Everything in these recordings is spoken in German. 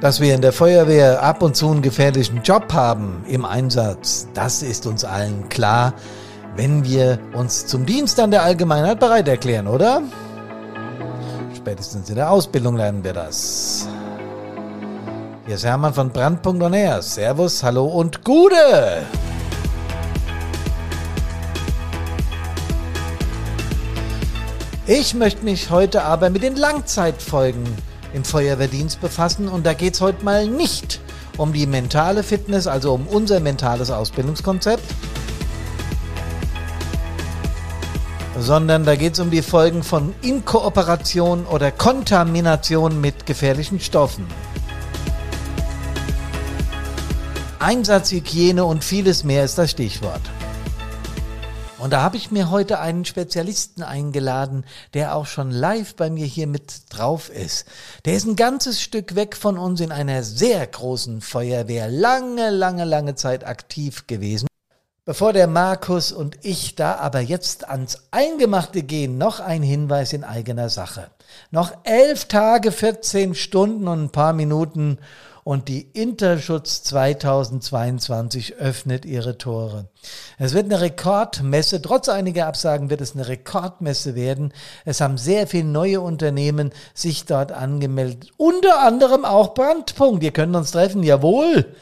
Dass wir in der Feuerwehr ab und zu einen gefährlichen Job haben im Einsatz, das ist uns allen klar, wenn wir uns zum Dienst an der Allgemeinheit bereit erklären, oder? Spätestens in der Ausbildung lernen wir das. Hier ist Hermann von Brandpunkt. Servus, hallo und Gude! Ich möchte mich heute aber mit den Langzeitfolgen im Feuerwehrdienst befassen und da geht es heute mal nicht um die mentale Fitness, also um unser mentales Ausbildungskonzept, sondern da geht es um die Folgen von Inkooperation oder Kontamination mit gefährlichen Stoffen. Einsatzhygiene und vieles mehr ist das Stichwort. Und da habe ich mir heute einen Spezialisten eingeladen, der auch schon live bei mir hier mit drauf ist. Der ist ein ganzes Stück weg von uns in einer sehr großen Feuerwehr, lange, lange, lange Zeit aktiv gewesen. Bevor der Markus und ich da aber jetzt ans Eingemachte gehen, noch ein Hinweis in eigener Sache. Noch elf Tage, 14 Stunden und ein paar Minuten und die Interschutz 2022 öffnet ihre Tore. Es wird eine Rekordmesse, trotz einiger Absagen wird es eine Rekordmesse werden. Es haben sehr viele neue Unternehmen sich dort angemeldet, unter anderem auch Brandpunkt. Wir können uns treffen, jawohl.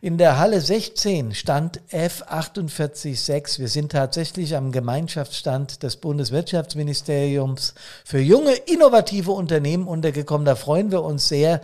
In der Halle 16 stand F486. Wir sind tatsächlich am Gemeinschaftsstand des Bundeswirtschaftsministeriums für junge, innovative Unternehmen untergekommen. Da freuen wir uns sehr.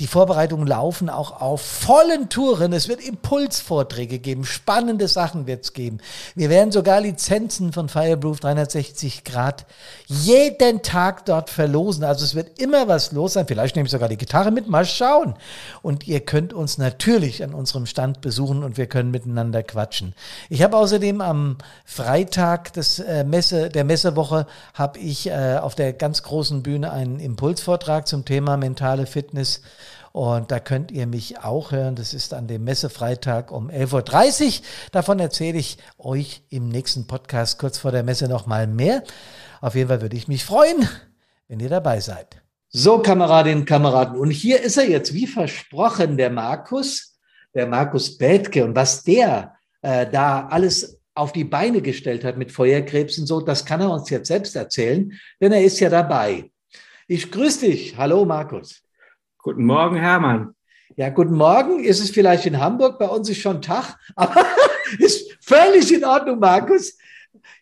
Die Vorbereitungen laufen auch auf vollen Touren. Es wird Impulsvorträge geben. Spannende Sachen wird es geben. Wir werden sogar Lizenzen von Fireproof 360 Grad jeden Tag dort verlosen. Also es wird immer was los sein. Vielleicht nehme ich sogar die Gitarre mit. Mal schauen. Und ihr könnt uns natürlich an unserem unserem Stand besuchen und wir können miteinander quatschen. Ich habe außerdem am Freitag des äh, Messe, der Messewoche habe ich äh, auf der ganz großen Bühne einen Impulsvortrag zum Thema mentale Fitness. Und da könnt ihr mich auch hören. Das ist an dem Messefreitag um 11.30 Uhr. Davon erzähle ich euch im nächsten Podcast kurz vor der Messe nochmal mehr. Auf jeden Fall würde ich mich freuen, wenn ihr dabei seid. So, Kameradinnen und Kameraden. Und hier ist er jetzt, wie versprochen, der Markus der Markus Bethke und was der äh, da alles auf die Beine gestellt hat mit Feuerkrebsen, so, das kann er uns jetzt selbst erzählen, denn er ist ja dabei. Ich grüße dich. Hallo, Markus. Guten Morgen, Hermann. Ja, guten Morgen. Ist es vielleicht in Hamburg? Bei uns ist schon Tag, aber ist völlig in Ordnung, Markus.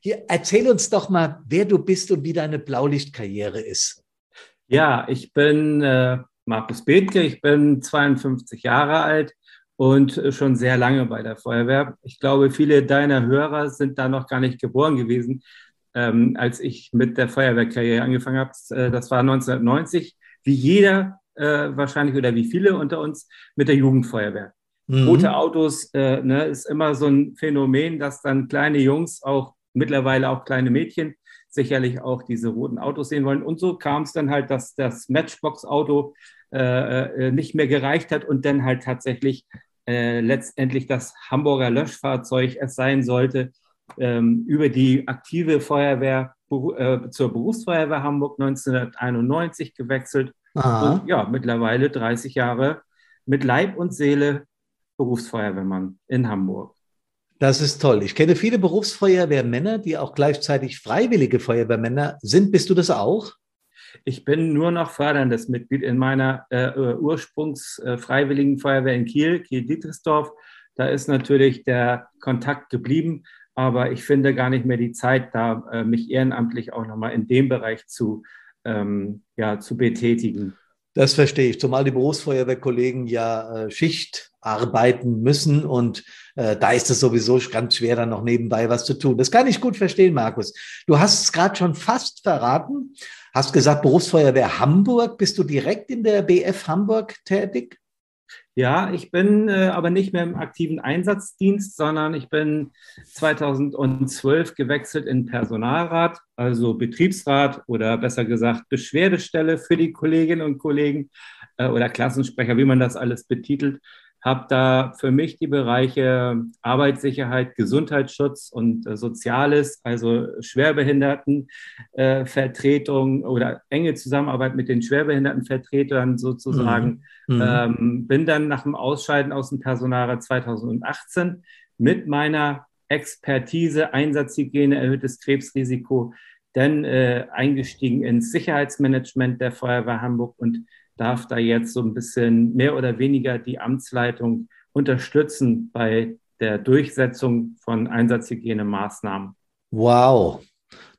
Hier, erzähl uns doch mal, wer du bist und wie deine Blaulichtkarriere ist. Ja, ich bin äh, Markus Bethke, ich bin 52 Jahre alt, und äh, schon sehr lange bei der Feuerwehr. Ich glaube, viele deiner Hörer sind da noch gar nicht geboren gewesen, ähm, als ich mit der Feuerwehrkarriere angefangen habe. Äh, das war 1990, wie jeder äh, wahrscheinlich oder wie viele unter uns mit der Jugendfeuerwehr. Mhm. Rote Autos äh, ne, ist immer so ein Phänomen, dass dann kleine Jungs, auch mittlerweile auch kleine Mädchen, sicherlich auch diese roten Autos sehen wollen. Und so kam es dann halt, dass das Matchbox-Auto äh, äh, nicht mehr gereicht hat und dann halt tatsächlich äh, letztendlich das Hamburger Löschfahrzeug es sein sollte, ähm, über die aktive Feuerwehr äh, zur Berufsfeuerwehr Hamburg 1991 gewechselt. Aha. Und ja, mittlerweile 30 Jahre mit Leib und Seele Berufsfeuerwehrmann in Hamburg. Das ist toll. Ich kenne viele Berufsfeuerwehrmänner, die auch gleichzeitig freiwillige Feuerwehrmänner sind. Bist du das auch? Ich bin nur noch förderndes Mitglied in meiner äh, äh Ursprungs-Freiwilligen äh, Feuerwehr in Kiel, Kiel-Dietrichsdorf. Da ist natürlich der Kontakt geblieben, aber ich finde gar nicht mehr die Zeit, da äh, mich ehrenamtlich auch nochmal in dem Bereich zu, ähm, ja, zu betätigen. Das verstehe ich, zumal die Berufsfeuerwehrkollegen ja äh, Schicht arbeiten müssen und äh, da ist es sowieso ganz schwer, dann noch nebenbei was zu tun. Das kann ich gut verstehen, Markus. Du hast es gerade schon fast verraten. Hast gesagt, Berufsfeuerwehr Hamburg. Bist du direkt in der BF Hamburg tätig? Ja, ich bin äh, aber nicht mehr im aktiven Einsatzdienst, sondern ich bin 2012 gewechselt in Personalrat, also Betriebsrat oder besser gesagt Beschwerdestelle für die Kolleginnen und Kollegen äh, oder Klassensprecher, wie man das alles betitelt habe da für mich die Bereiche Arbeitssicherheit, Gesundheitsschutz und äh, Soziales, also Schwerbehindertenvertretung äh, oder enge Zusammenarbeit mit den Schwerbehindertenvertretern sozusagen. Mhm. Ähm, bin dann nach dem Ausscheiden aus dem Personalrat 2018 mit meiner Expertise, Einsatzhygiene, erhöhtes Krebsrisiko, dann äh, eingestiegen ins Sicherheitsmanagement der Feuerwehr Hamburg und darf da jetzt so ein bisschen mehr oder weniger die Amtsleitung unterstützen bei der Durchsetzung von Einsatzhygienemaßnahmen. Wow,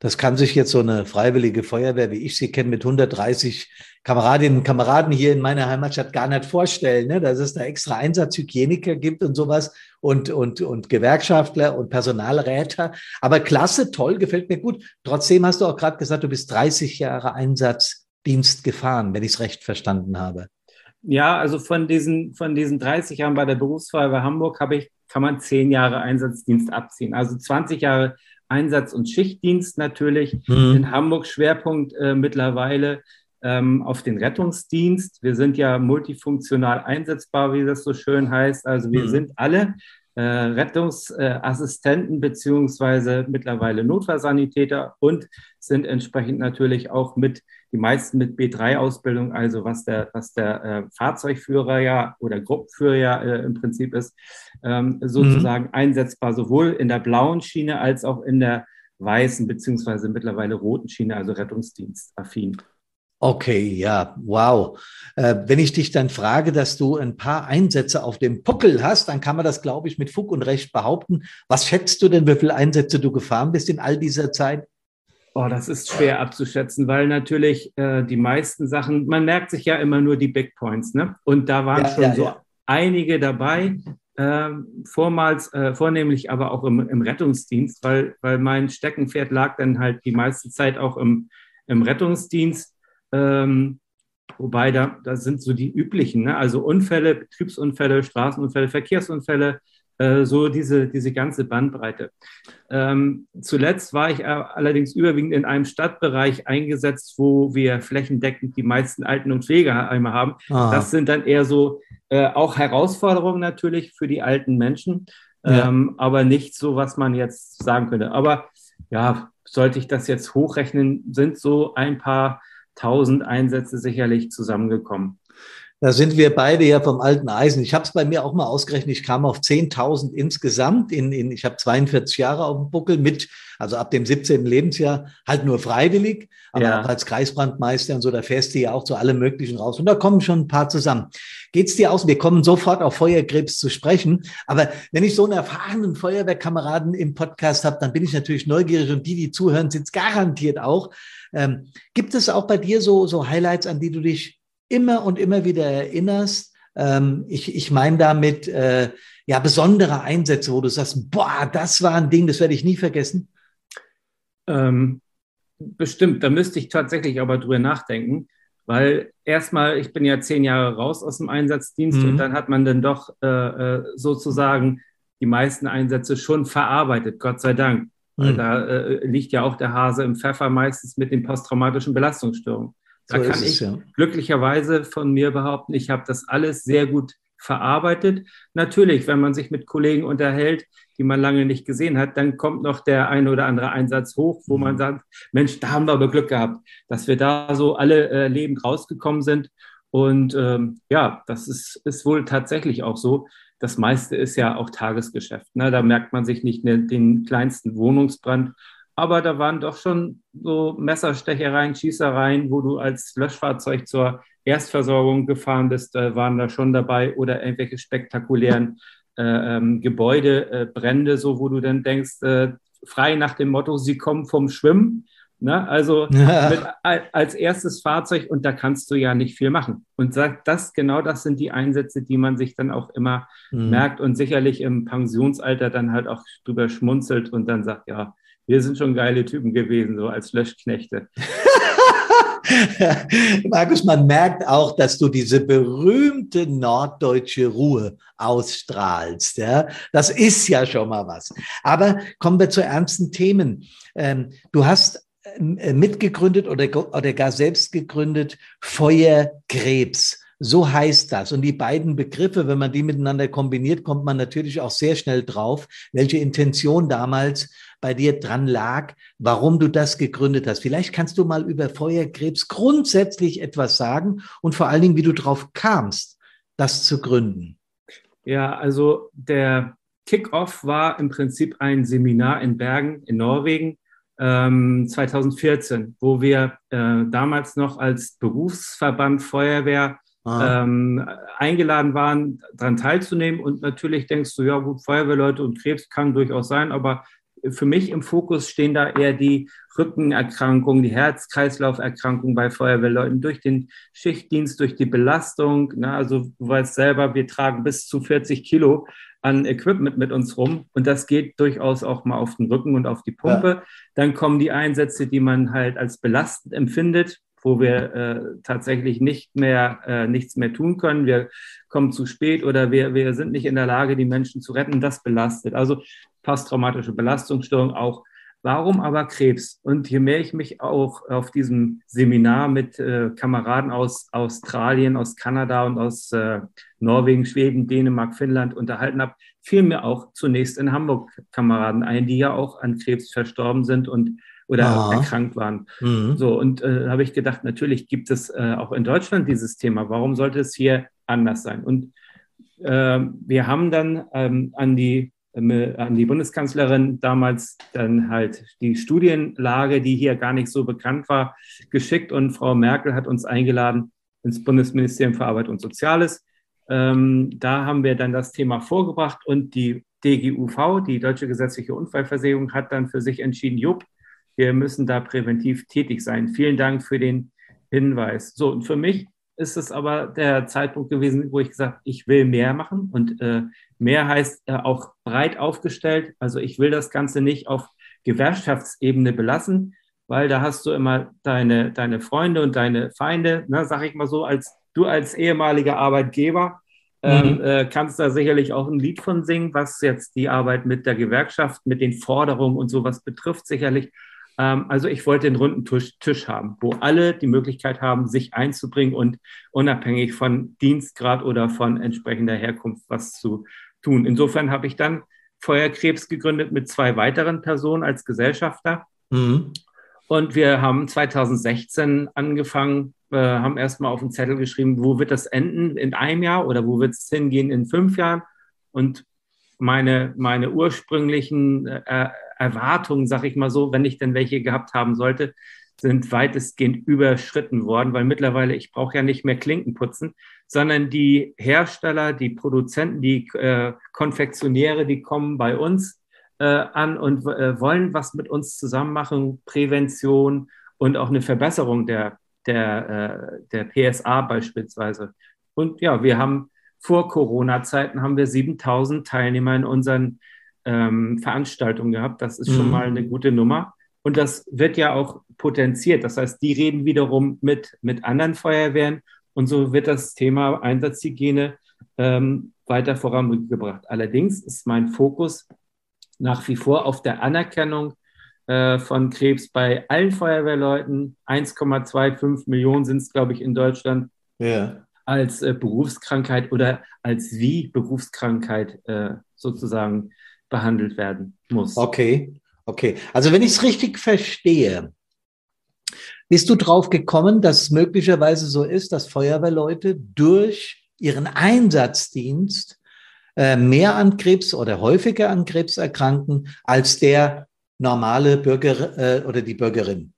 das kann sich jetzt so eine freiwillige Feuerwehr, wie ich sie kenne, mit 130 Kameradinnen und Kameraden hier in meiner Heimatstadt gar nicht vorstellen, ne? dass es da extra Einsatzhygieniker gibt und sowas und, und, und Gewerkschaftler und Personalräter. Aber klasse, toll, gefällt mir gut. Trotzdem hast du auch gerade gesagt, du bist 30 Jahre Einsatzdienst gefahren, wenn ich es recht verstanden habe. Ja, also von diesen, von diesen 30 Jahren bei der Berufsfeuerwehr Hamburg habe ich, kann man zehn Jahre Einsatzdienst abziehen. Also 20 Jahre Einsatz- und Schichtdienst natürlich. Mhm. In Hamburg Schwerpunkt äh, mittlerweile ähm, auf den Rettungsdienst. Wir sind ja multifunktional einsetzbar, wie das so schön heißt. Also wir mhm. sind alle äh, Rettungsassistenten beziehungsweise mittlerweile Notfallsanitäter und sind entsprechend natürlich auch mit die meisten mit B3-Ausbildung, also was der, was der äh, Fahrzeugführer ja oder Gruppenführer ja äh, im Prinzip ist, ähm, sozusagen mhm. einsetzbar, sowohl in der blauen Schiene als auch in der weißen beziehungsweise mittlerweile roten Schiene, also Rettungsdienstaffin. Okay, ja, wow. Äh, wenn ich dich dann frage, dass du ein paar Einsätze auf dem Puckel hast, dann kann man das, glaube ich, mit Fug und Recht behaupten. Was schätzt du denn, wie viele Einsätze du gefahren bist in all dieser Zeit? Oh, das ist schwer abzuschätzen, weil natürlich äh, die meisten Sachen, man merkt sich ja immer nur die Big Points, ne? Und da waren ja, schon ja, so ja. einige dabei, äh, vormals, äh, vornehmlich aber auch im, im, Rettungsdienst, weil, weil mein Steckenpferd lag dann halt die meiste Zeit auch im, im Rettungsdienst. Ähm, wobei da, da sind so die üblichen, ne? also Unfälle, Betriebsunfälle, Straßenunfälle, Verkehrsunfälle, so diese, diese ganze Bandbreite. Ähm, zuletzt war ich allerdings überwiegend in einem Stadtbereich eingesetzt, wo wir flächendeckend die meisten Alten- und Pflegeheime haben. Ah. Das sind dann eher so äh, auch Herausforderungen natürlich für die alten Menschen, ja. ähm, aber nicht so, was man jetzt sagen könnte. Aber ja, sollte ich das jetzt hochrechnen, sind so ein paar tausend Einsätze sicherlich zusammengekommen. Da sind wir beide ja vom alten Eisen. Ich habe es bei mir auch mal ausgerechnet. Ich kam auf 10.000 insgesamt. In, in, ich habe 42 Jahre auf dem Buckel mit, also ab dem 17. Lebensjahr halt nur freiwillig, aber ja. auch als Kreisbrandmeister und so, da fährst du ja auch zu allem Möglichen raus. Und da kommen schon ein paar zusammen. Geht's dir aus? Wir kommen sofort auf Feuerkrebs zu sprechen. Aber wenn ich so einen erfahrenen Feuerwehrkameraden im Podcast habe, dann bin ich natürlich neugierig und die, die zuhören, sind es garantiert auch. Ähm, gibt es auch bei dir so, so Highlights, an die du dich immer und immer wieder erinnerst. Ähm, ich ich meine damit äh, ja besondere Einsätze, wo du sagst, boah, das war ein Ding, das werde ich nie vergessen. Ähm, bestimmt, da müsste ich tatsächlich aber drüber nachdenken, weil erstmal, ich bin ja zehn Jahre raus aus dem Einsatzdienst mhm. und dann hat man dann doch äh, äh, sozusagen die meisten Einsätze schon verarbeitet, Gott sei Dank. Weil mhm. da äh, liegt ja auch der Hase im Pfeffer meistens mit den posttraumatischen Belastungsstörungen. Da so kann ich ja. glücklicherweise von mir behaupten, ich habe das alles sehr gut verarbeitet. Natürlich, wenn man sich mit Kollegen unterhält, die man lange nicht gesehen hat, dann kommt noch der eine oder andere Einsatz hoch, wo mhm. man sagt, Mensch, da haben wir aber Glück gehabt, dass wir da so alle äh, lebend rausgekommen sind. Und ähm, ja, das ist, ist wohl tatsächlich auch so. Das meiste ist ja auch Tagesgeschäft. Ne? Da merkt man sich nicht den kleinsten Wohnungsbrand aber da waren doch schon so Messerstechereien, Schießereien, wo du als Löschfahrzeug zur Erstversorgung gefahren bist, waren da schon dabei oder irgendwelche spektakulären äh, ähm, Gebäudebrände, äh, so wo du dann denkst, äh, frei nach dem Motto, sie kommen vom Schwimmen. Ne? Also ja. mit, als erstes Fahrzeug und da kannst du ja nicht viel machen. Und sagt das, genau das sind die Einsätze, die man sich dann auch immer mhm. merkt und sicherlich im Pensionsalter dann halt auch drüber schmunzelt und dann sagt, ja, wir sind schon geile Typen gewesen, so als Löschknechte. Markus, man merkt auch, dass du diese berühmte norddeutsche Ruhe ausstrahlst. Ja? Das ist ja schon mal was. Aber kommen wir zu ernsten Themen. Ähm, du hast äh, mitgegründet oder, oder gar selbst gegründet Feuerkrebs. So heißt das. Und die beiden Begriffe, wenn man die miteinander kombiniert, kommt man natürlich auch sehr schnell drauf, welche Intention damals bei dir dran lag, warum du das gegründet hast. Vielleicht kannst du mal über Feuerkrebs grundsätzlich etwas sagen und vor allen Dingen, wie du drauf kamst, das zu gründen. Ja, also der Kickoff war im Prinzip ein Seminar in Bergen in Norwegen ähm, 2014, wo wir äh, damals noch als Berufsverband Feuerwehr ähm, eingeladen waren, daran teilzunehmen. Und natürlich denkst du, ja gut, Feuerwehrleute und Krebs kann durchaus sein, aber für mich im Fokus stehen da eher die Rückenerkrankungen, die Herz-Kreislauf-Erkrankungen bei Feuerwehrleuten durch den Schichtdienst, durch die Belastung. Ne? Also du weißt selber, wir tragen bis zu 40 Kilo an Equipment mit uns rum und das geht durchaus auch mal auf den Rücken und auf die Pumpe. Ja. Dann kommen die Einsätze, die man halt als belastend empfindet, wo wir äh, tatsächlich nicht mehr äh, nichts mehr tun können. Wir kommen zu spät oder wir, wir sind nicht in der Lage, die Menschen zu retten. Das belastet. Also posttraumatische Belastungsstörung auch Warum aber Krebs? Und je mehr ich mich auch auf diesem Seminar mit äh, Kameraden aus Australien, aus Kanada und aus äh, Norwegen, Schweden, Dänemark, Finnland unterhalten habe, fielen mir auch zunächst in Hamburg Kameraden ein, die ja auch an Krebs verstorben sind und oder Aha. erkrankt waren. Mhm. So, und äh, habe ich gedacht, natürlich gibt es äh, auch in Deutschland dieses Thema. Warum sollte es hier anders sein? Und äh, wir haben dann ähm, an die an die Bundeskanzlerin damals dann halt die Studienlage, die hier gar nicht so bekannt war, geschickt und Frau Merkel hat uns eingeladen ins Bundesministerium für Arbeit und Soziales. Ähm, da haben wir dann das Thema vorgebracht und die DGUV, die Deutsche Gesetzliche Unfallversicherung, hat dann für sich entschieden, jupp, wir müssen da präventiv tätig sein. Vielen Dank für den Hinweis. So, und für mich ist es aber der Zeitpunkt gewesen, wo ich gesagt habe, ich will mehr machen und äh, mehr heißt äh, auch breit aufgestellt. Also ich will das Ganze nicht auf Gewerkschaftsebene belassen, weil da hast du immer deine, deine Freunde und deine Feinde, ne, sag ich mal so, als du als ehemaliger Arbeitgeber ähm, mhm. äh, kannst da sicherlich auch ein Lied von singen, was jetzt die Arbeit mit der Gewerkschaft, mit den Forderungen und sowas betrifft, sicherlich. Ähm, also ich wollte den runden Tisch, Tisch, haben, wo alle die Möglichkeit haben, sich einzubringen und unabhängig von Dienstgrad oder von entsprechender Herkunft was zu tun. Insofern habe ich dann Feuerkrebs gegründet mit zwei weiteren Personen als Gesellschafter. Mhm. Und wir haben 2016 angefangen, äh, haben erstmal auf den Zettel geschrieben, wo wird das enden in einem Jahr oder wo wird es hingehen in fünf Jahren? Und meine, meine ursprünglichen äh, Erwartungen, sag ich mal so, wenn ich denn welche gehabt haben sollte, sind weitestgehend überschritten worden, weil mittlerweile ich brauche ja nicht mehr Klinken putzen, sondern die Hersteller, die Produzenten, die äh, Konfektionäre, die kommen bei uns äh, an und äh, wollen was mit uns zusammen machen, Prävention und auch eine Verbesserung der, der, äh, der PSA beispielsweise. Und ja, wir haben vor Corona-Zeiten haben wir 7000 Teilnehmer in unseren ähm, Veranstaltungen gehabt. Das ist schon mhm. mal eine gute Nummer. Und das wird ja auch potenziert. Das heißt, die reden wiederum mit, mit anderen Feuerwehren und so wird das Thema Einsatzhygiene ähm, weiter vorangebracht. Allerdings ist mein Fokus nach wie vor auf der Anerkennung äh, von Krebs bei allen Feuerwehrleuten. 1,25 Millionen sind es, glaube ich, in Deutschland. Ja. Als äh, Berufskrankheit oder als wie Berufskrankheit äh, sozusagen behandelt werden muss. Okay, okay. Also wenn ich es richtig verstehe, bist du drauf gekommen, dass es möglicherweise so ist, dass Feuerwehrleute durch ihren Einsatzdienst äh, mehr an Krebs oder häufiger an Krebs erkranken als der normale Bürger äh, oder die Bürgerin?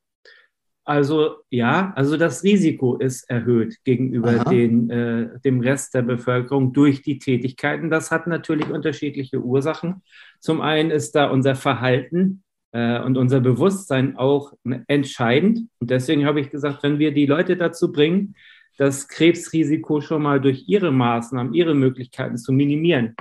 Also ja, also das Risiko ist erhöht gegenüber den, äh, dem Rest der Bevölkerung durch die Tätigkeiten. Das hat natürlich unterschiedliche Ursachen. Zum einen ist da unser Verhalten äh, und unser Bewusstsein auch entscheidend. Und deswegen habe ich gesagt, wenn wir die Leute dazu bringen, das Krebsrisiko schon mal durch ihre Maßnahmen, ihre Möglichkeiten zu minimieren.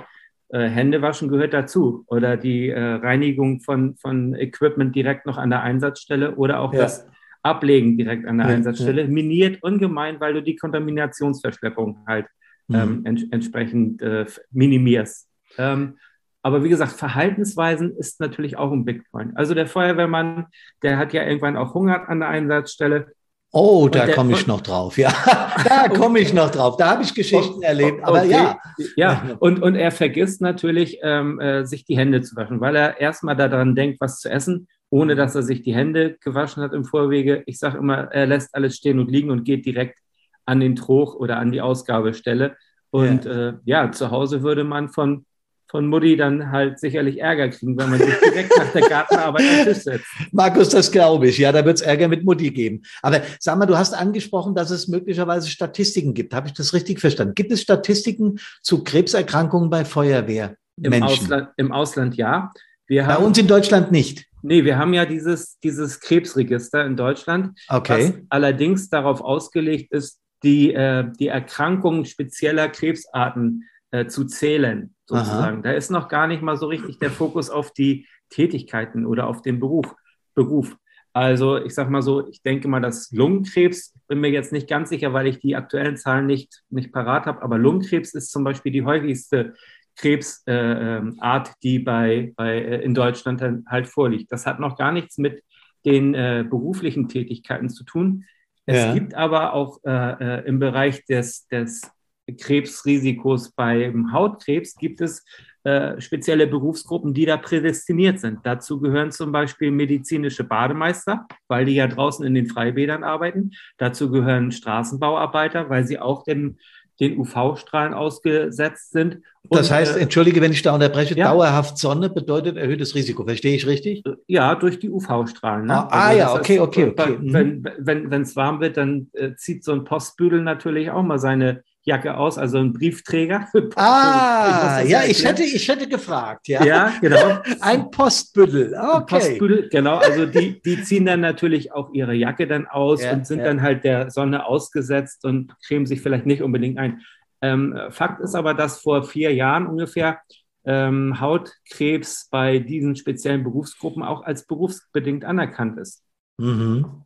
Äh, Händewaschen gehört dazu oder die äh, Reinigung von, von Equipment direkt noch an der Einsatzstelle oder auch ja. das Ablegen direkt an der ja, Einsatzstelle, ja. miniert ungemein, weil du die Kontaminationsverschleppung halt mhm. ähm, ents entsprechend äh, minimierst. Ähm, aber wie gesagt, Verhaltensweisen ist natürlich auch ein Big Point. Also der Feuerwehrmann, der hat ja irgendwann auch Hunger an der Einsatzstelle. Oh, da komme ich noch drauf. Ja, da komme ich noch drauf. Da habe ich Geschichten erlebt. Aber okay. ja. Ja, und, und er vergisst natürlich, ähm, äh, sich die Hände zu waschen, weil er erstmal daran denkt, was zu essen, ohne dass er sich die Hände gewaschen hat im Vorwege. Ich sage immer, er lässt alles stehen und liegen und geht direkt an den Trog oder an die Ausgabestelle. Und ja, äh, ja zu Hause würde man von von Mutti dann halt sicherlich Ärger kriegen, wenn man sich direkt nach der Gartenarbeit am Tisch setzt. Markus, das glaube ich. Ja, da wird es Ärger mit Mutti geben. Aber sag mal, du hast angesprochen, dass es möglicherweise Statistiken gibt. Habe ich das richtig verstanden? Gibt es Statistiken zu Krebserkrankungen bei Feuerwehr? Im Ausland, Im Ausland ja. Wir bei uns in Deutschland nicht. Nee, wir haben ja dieses, dieses Krebsregister in Deutschland, okay. was allerdings darauf ausgelegt ist, die, äh, die Erkrankungen spezieller Krebsarten äh, zu zählen, sozusagen. Aha. Da ist noch gar nicht mal so richtig der Fokus auf die Tätigkeiten oder auf den Beruf. Beruf. Also ich sage mal so, ich denke mal, dass Lungenkrebs, bin mir jetzt nicht ganz sicher, weil ich die aktuellen Zahlen nicht, nicht parat habe, aber Lungenkrebs ist zum Beispiel die häufigste Krebsart, äh, ähm, die bei, bei, äh, in Deutschland halt vorliegt. Das hat noch gar nichts mit den äh, beruflichen Tätigkeiten zu tun. Es ja. gibt aber auch äh, äh im Bereich des, des Krebsrisikos beim Hautkrebs gibt es äh, spezielle Berufsgruppen, die da prädestiniert sind. Dazu gehören zum Beispiel medizinische Bademeister, weil die ja draußen in den Freibädern arbeiten. Dazu gehören Straßenbauarbeiter, weil sie auch den, den UV-Strahlen ausgesetzt sind. Und, das heißt, äh, entschuldige, wenn ich da unterbreche, ja. dauerhaft Sonne bedeutet erhöhtes Risiko. Verstehe ich richtig? Ja, durch die UV-Strahlen. Ne? Ah, also ah ja, okay, okay, okay. Wenn es mhm. wenn, warm wird, dann äh, zieht so ein Postbüdel natürlich auch mal seine Jacke aus, also ein Briefträger. Ah, ich ja, ich hätte, ich hätte gefragt, ja. Ja, genau. ein Postbüttel, okay. Ein Postbüttel, genau, also die, die ziehen dann natürlich auch ihre Jacke dann aus ja, und sind ja. dann halt der Sonne ausgesetzt und cremen sich vielleicht nicht unbedingt ein. Ähm, Fakt ist aber, dass vor vier Jahren ungefähr ähm, Hautkrebs bei diesen speziellen Berufsgruppen auch als berufsbedingt anerkannt ist. Mhm.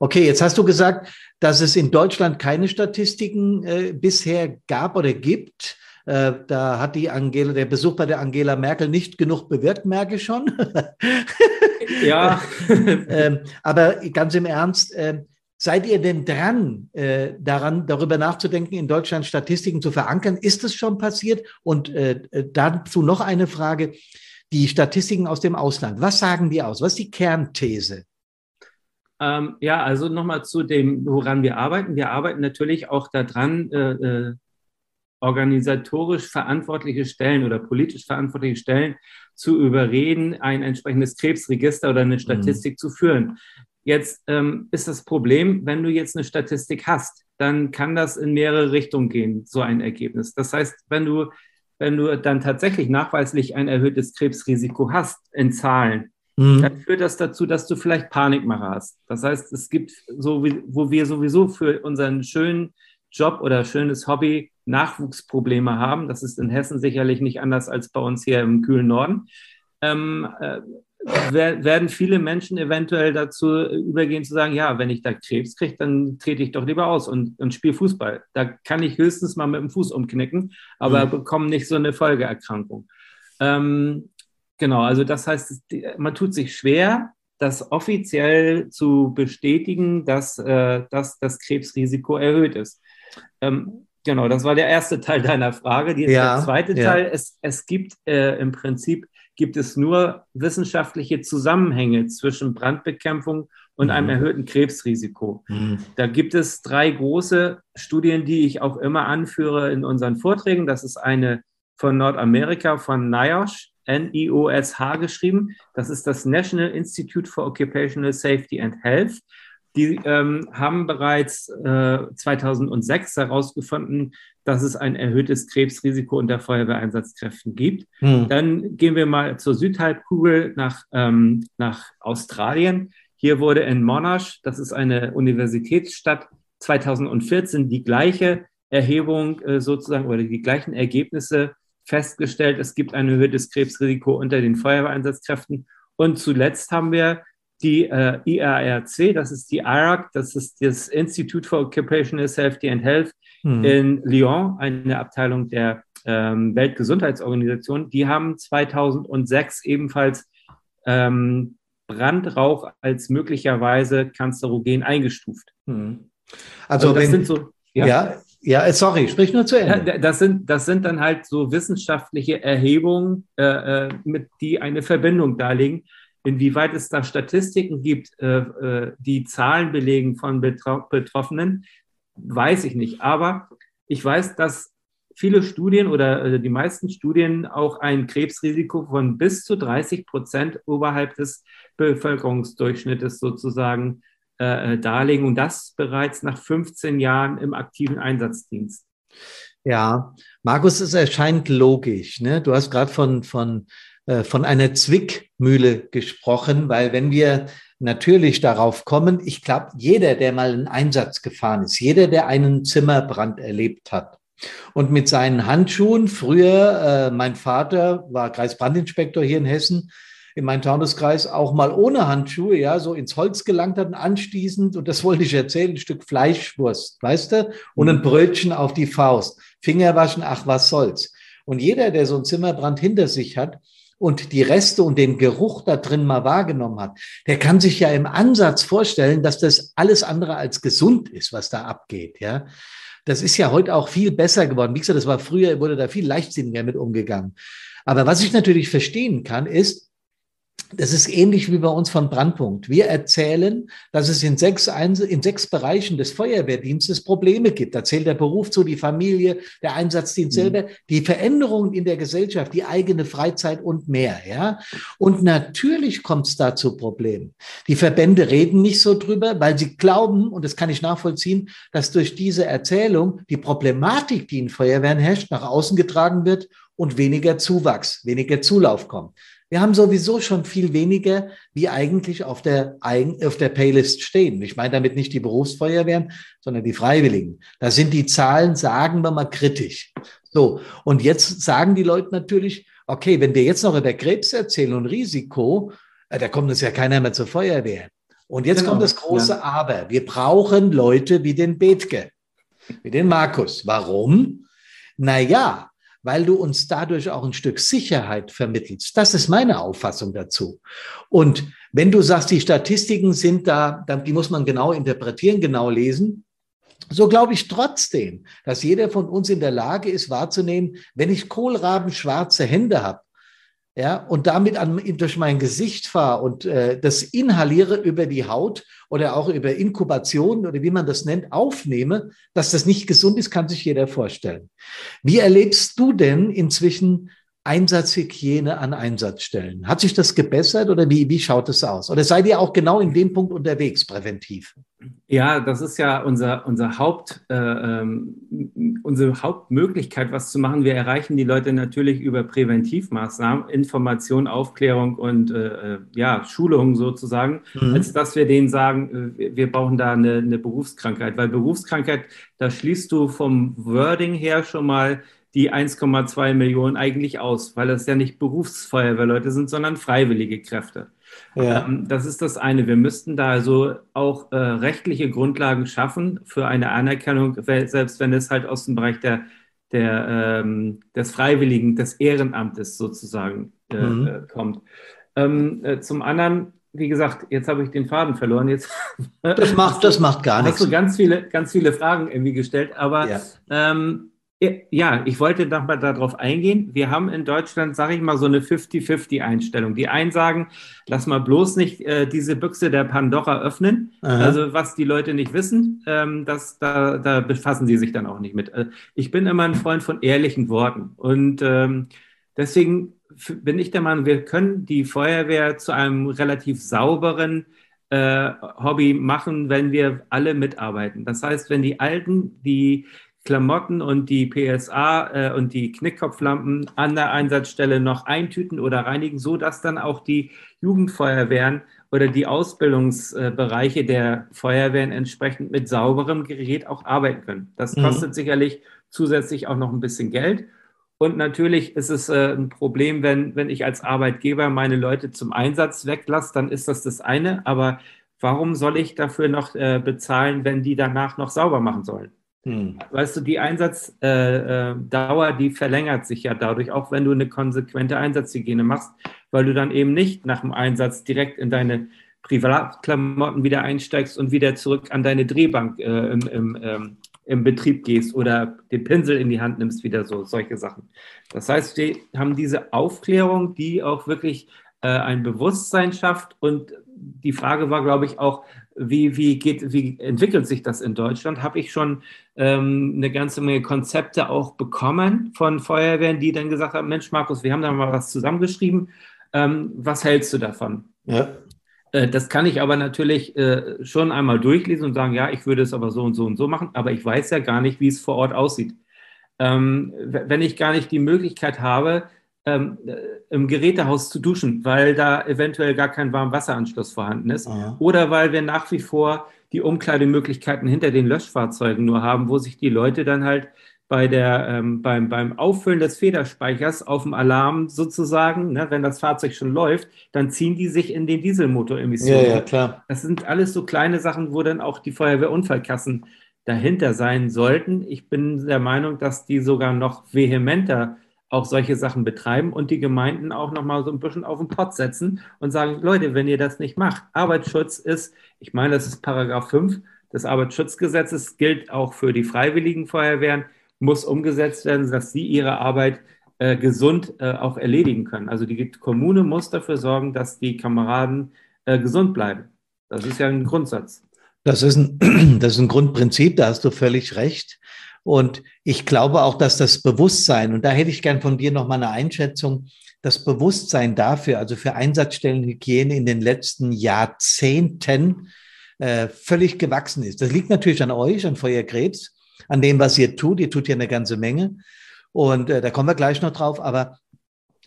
Okay, jetzt hast du gesagt, dass es in Deutschland keine Statistiken äh, bisher gab oder gibt. Äh, da hat die Angela, der Besuch bei der Angela Merkel nicht genug bewirkt, merke ich schon. ja. ähm, aber ganz im Ernst, äh, seid ihr denn dran, äh, daran, darüber nachzudenken, in Deutschland Statistiken zu verankern? Ist es schon passiert? Und äh, dazu noch eine Frage. Die Statistiken aus dem Ausland, was sagen die aus? Was ist die Kernthese? Ähm, ja, also nochmal zu dem, woran wir arbeiten. Wir arbeiten natürlich auch daran, äh, äh, organisatorisch verantwortliche Stellen oder politisch verantwortliche Stellen zu überreden, ein entsprechendes Krebsregister oder eine Statistik mhm. zu führen. Jetzt ähm, ist das Problem, wenn du jetzt eine Statistik hast, dann kann das in mehrere Richtungen gehen, so ein Ergebnis. Das heißt, wenn du, wenn du dann tatsächlich nachweislich ein erhöhtes Krebsrisiko hast in Zahlen, mhm. dann führt das dazu, dass du vielleicht Panikmache hast. Das heißt, es gibt so, wo wir sowieso für unseren schönen Job oder schönes Hobby Nachwuchsprobleme haben. Das ist in Hessen sicherlich nicht anders als bei uns hier im kühlen Norden. Ähm, äh, werden viele Menschen eventuell dazu übergehen zu sagen, ja, wenn ich da Krebs kriege, dann trete ich doch lieber aus und, und spiele Fußball. Da kann ich höchstens mal mit dem Fuß umknicken, aber mhm. bekomme nicht so eine Folgeerkrankung. Ähm, Genau, also das heißt, man tut sich schwer, das offiziell zu bestätigen, dass, äh, dass das Krebsrisiko erhöht ist. Ähm, genau, das war der erste Teil deiner Frage. Die, ja, der zweite ja. Teil, es, es gibt äh, im Prinzip gibt es nur wissenschaftliche Zusammenhänge zwischen Brandbekämpfung und mhm. einem erhöhten Krebsrisiko. Mhm. Da gibt es drei große Studien, die ich auch immer anführe in unseren Vorträgen. Das ist eine von Nordamerika, von NIOSH, N-I-O-S-H geschrieben. Das ist das National Institute for Occupational Safety and Health. Die ähm, haben bereits äh, 2006 herausgefunden, dass es ein erhöhtes Krebsrisiko unter Feuerwehreinsatzkräften gibt. Hm. Dann gehen wir mal zur Südhalbkugel nach, ähm, nach Australien. Hier wurde in Monash, das ist eine Universitätsstadt, 2014 die gleiche Erhebung äh, sozusagen oder die gleichen Ergebnisse festgestellt, es gibt ein erhöhtes Krebsrisiko unter den Feuerwehreinsatzkräften. Und zuletzt haben wir die äh, IARC, das ist die IRAC, das ist das Institute for Occupational Safety and Health hm. in Lyon, eine Abteilung der ähm, Weltgesundheitsorganisation. Die haben 2006 ebenfalls ähm, Brandrauch als möglicherweise kanzerogen eingestuft. Hm. Also, also das wenn, sind so, ja. ja. Ja, sorry, sprich nur zu Ende. Das sind, das sind dann halt so wissenschaftliche Erhebungen, äh, äh mit, die eine Verbindung darlegen. Inwieweit es da Statistiken gibt, äh, äh, die Zahlen belegen von Betroffenen, weiß ich nicht. Aber ich weiß, dass viele Studien oder äh, die meisten Studien auch ein Krebsrisiko von bis zu 30 Prozent oberhalb des Bevölkerungsdurchschnittes sozusagen äh, äh, darlegen und das bereits nach 15 Jahren im aktiven Einsatzdienst. Ja, Markus, es erscheint logisch. Ne? Du hast gerade von, von, äh, von einer Zwickmühle gesprochen, weil wenn wir natürlich darauf kommen, ich glaube, jeder, der mal einen Einsatz gefahren ist, jeder, der einen Zimmerbrand erlebt hat, und mit seinen Handschuhen, früher, äh, mein Vater war Kreisbrandinspektor hier in Hessen, in meinem Taunuskreis auch mal ohne Handschuhe, ja, so ins Holz gelangt hat und anschließend, und das wollte ich erzählen, ein Stück Fleischwurst, weißt du, und ein mhm. Brötchen auf die Faust. Finger waschen, ach, was soll's. Und jeder, der so einen Zimmerbrand hinter sich hat und die Reste und den Geruch da drin mal wahrgenommen hat, der kann sich ja im Ansatz vorstellen, dass das alles andere als gesund ist, was da abgeht, ja. Das ist ja heute auch viel besser geworden. Wie gesagt, das war früher, wurde da viel leichtsinniger mit umgegangen. Aber was ich natürlich verstehen kann, ist, das ist ähnlich wie bei uns von Brandpunkt. Wir erzählen, dass es in sechs, in sechs Bereichen des Feuerwehrdienstes Probleme gibt. Da zählt der Beruf zu, die Familie, der Einsatzdienst mhm. selber, die Veränderungen in der Gesellschaft, die eigene Freizeit und mehr. Ja? Und natürlich kommt es da zu Problemen. Die Verbände reden nicht so drüber, weil sie glauben, und das kann ich nachvollziehen, dass durch diese Erzählung die Problematik, die in Feuerwehren herrscht, nach außen getragen wird und weniger Zuwachs, weniger Zulauf kommt. Wir haben sowieso schon viel weniger, wie eigentlich auf der, auf der Paylist stehen. Ich meine damit nicht die Berufsfeuerwehren, sondern die Freiwilligen. Da sind die Zahlen, sagen wir mal, kritisch. So. Und jetzt sagen die Leute natürlich, okay, wenn wir jetzt noch über Krebs erzählen und Risiko, äh, da kommt es ja keiner mehr zur Feuerwehr. Und jetzt genau, kommt das große ja. Aber. Wir brauchen Leute wie den Bethke, wie den Markus. Warum? Naja, weil du uns dadurch auch ein Stück Sicherheit vermittelst. Das ist meine Auffassung dazu. Und wenn du sagst, die Statistiken sind da, die muss man genau interpretieren, genau lesen, so glaube ich trotzdem, dass jeder von uns in der Lage ist wahrzunehmen, wenn ich kohlrabenschwarze Hände habe, ja, und damit an, durch mein Gesicht fahre und äh, das inhaliere über die Haut oder auch über Inkubation oder wie man das nennt, aufnehme, dass das nicht gesund ist, kann sich jeder vorstellen. Wie erlebst du denn inzwischen Einsatzhygiene an Einsatzstellen? Hat sich das gebessert oder wie, wie schaut es aus? Oder seid ihr auch genau in dem Punkt unterwegs, präventiv? Ja, das ist ja unser, unser Haupt, äh, ähm, unsere Hauptmöglichkeit, was zu machen. Wir erreichen die Leute natürlich über Präventivmaßnahmen, Information, Aufklärung und äh, äh ja, Schulung sozusagen, mhm. als dass wir denen sagen, äh, wir brauchen da eine, eine Berufskrankheit. Weil Berufskrankheit, da schließt du vom Wording her schon mal die 1,2 Millionen eigentlich aus, weil das ja nicht Berufsfeuerwehrleute sind, sondern freiwillige Kräfte. Ja. Ähm, das ist das eine. Wir müssten da also auch äh, rechtliche Grundlagen schaffen für eine Anerkennung, selbst wenn es halt aus dem Bereich der, der, ähm, des Freiwilligen, des Ehrenamtes sozusagen äh, mhm. Äh, kommt. Ähm, äh, zum anderen, wie gesagt, jetzt habe ich den Faden verloren. Jetzt das macht, das macht gar nichts. Hast du ganz viele, ganz viele Fragen irgendwie gestellt, aber ja. ähm, ja, ich wollte nochmal darauf eingehen. Wir haben in Deutschland, sage ich mal, so eine 50-50-Einstellung. Die einen sagen, lass mal bloß nicht äh, diese Büchse der Pandora öffnen. Aha. Also was die Leute nicht wissen, ähm, das, da, da befassen sie sich dann auch nicht mit. Äh, ich bin immer ein Freund von ehrlichen Worten. Und ähm, deswegen bin ich der Meinung, wir können die Feuerwehr zu einem relativ sauberen äh, Hobby machen, wenn wir alle mitarbeiten. Das heißt, wenn die Alten, die Klamotten und die PSA äh, und die Knickkopflampen an der Einsatzstelle noch eintüten oder reinigen, so dass dann auch die Jugendfeuerwehren oder die Ausbildungsbereiche der Feuerwehren entsprechend mit sauberem Gerät auch arbeiten können. Das mhm. kostet mhm. sicherlich zusätzlich auch noch ein bisschen Geld. Und natürlich ist es äh, ein Problem, wenn, wenn ich als Arbeitgeber meine Leute zum Einsatz weglasse, dann ist das das eine. Aber warum soll ich dafür noch äh, bezahlen, wenn die danach noch sauber machen sollen? Hm. Weißt du, die Einsatzdauer, die verlängert sich ja dadurch, auch wenn du eine konsequente Einsatzhygiene machst, weil du dann eben nicht nach dem Einsatz direkt in deine Privatklamotten wieder einsteigst und wieder zurück an deine Drehbank äh, im, im, ähm, im Betrieb gehst oder den Pinsel in die Hand nimmst, wieder so, solche Sachen. Das heißt, wir haben diese Aufklärung, die auch wirklich äh, ein Bewusstsein schafft und die Frage war, glaube ich, auch, wie, wie, geht, wie entwickelt sich das in Deutschland? Habe ich schon ähm, eine ganze Menge Konzepte auch bekommen von Feuerwehren, die dann gesagt haben, Mensch, Markus, wir haben da mal was zusammengeschrieben. Ähm, was hältst du davon? Ja. Äh, das kann ich aber natürlich äh, schon einmal durchlesen und sagen, ja, ich würde es aber so und so und so machen, aber ich weiß ja gar nicht, wie es vor Ort aussieht. Ähm, wenn ich gar nicht die Möglichkeit habe, ähm, äh, im Gerätehaus zu duschen, weil da eventuell gar kein Warmwasseranschluss vorhanden ist. Aha. Oder weil wir nach wie vor die Umkleidemöglichkeiten hinter den Löschfahrzeugen nur haben, wo sich die Leute dann halt bei der, ähm, beim, beim Auffüllen des Federspeichers auf dem Alarm sozusagen, ne, wenn das Fahrzeug schon läuft, dann ziehen die sich in den Dieselmotoremissionen. Ja, ja, klar. Das sind alles so kleine Sachen, wo dann auch die Feuerwehrunfallkassen dahinter sein sollten. Ich bin der Meinung, dass die sogar noch vehementer auch solche Sachen betreiben und die Gemeinden auch nochmal so ein bisschen auf den Pott setzen und sagen, Leute, wenn ihr das nicht macht, Arbeitsschutz ist, ich meine, das ist Paragraph 5 des Arbeitsschutzgesetzes, gilt auch für die freiwilligen Feuerwehren, muss umgesetzt werden, dass sie ihre Arbeit äh, gesund äh, auch erledigen können. Also die Kommune muss dafür sorgen, dass die Kameraden äh, gesund bleiben. Das ist ja ein Grundsatz. Das ist ein, das ist ein Grundprinzip, da hast du völlig recht. Und ich glaube auch, dass das Bewusstsein, und da hätte ich gern von dir noch mal eine Einschätzung, das Bewusstsein dafür, also für Einsatzstellenhygiene in den letzten Jahrzehnten äh, völlig gewachsen ist. Das liegt natürlich an euch, an Feuer Krebs, an dem, was ihr tut. Ihr tut ja eine ganze Menge. Und äh, da kommen wir gleich noch drauf. Aber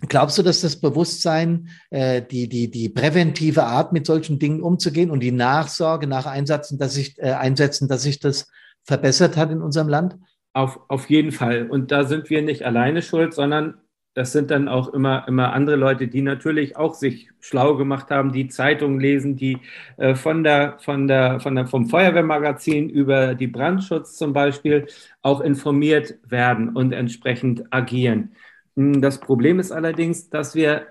glaubst du, dass das Bewusstsein, äh, die, die, die präventive Art, mit solchen Dingen umzugehen und die Nachsorge nach Einsätzen, dass sich, äh, Einsätzen, dass sich das verbessert hat in unserem Land? Auf, auf jeden Fall. Und da sind wir nicht alleine schuld, sondern das sind dann auch immer, immer andere Leute, die natürlich auch sich schlau gemacht haben, die Zeitungen lesen, die äh, von der, von der, von der, vom Feuerwehrmagazin über die Brandschutz zum Beispiel auch informiert werden und entsprechend agieren. Hm, das Problem ist allerdings, dass wir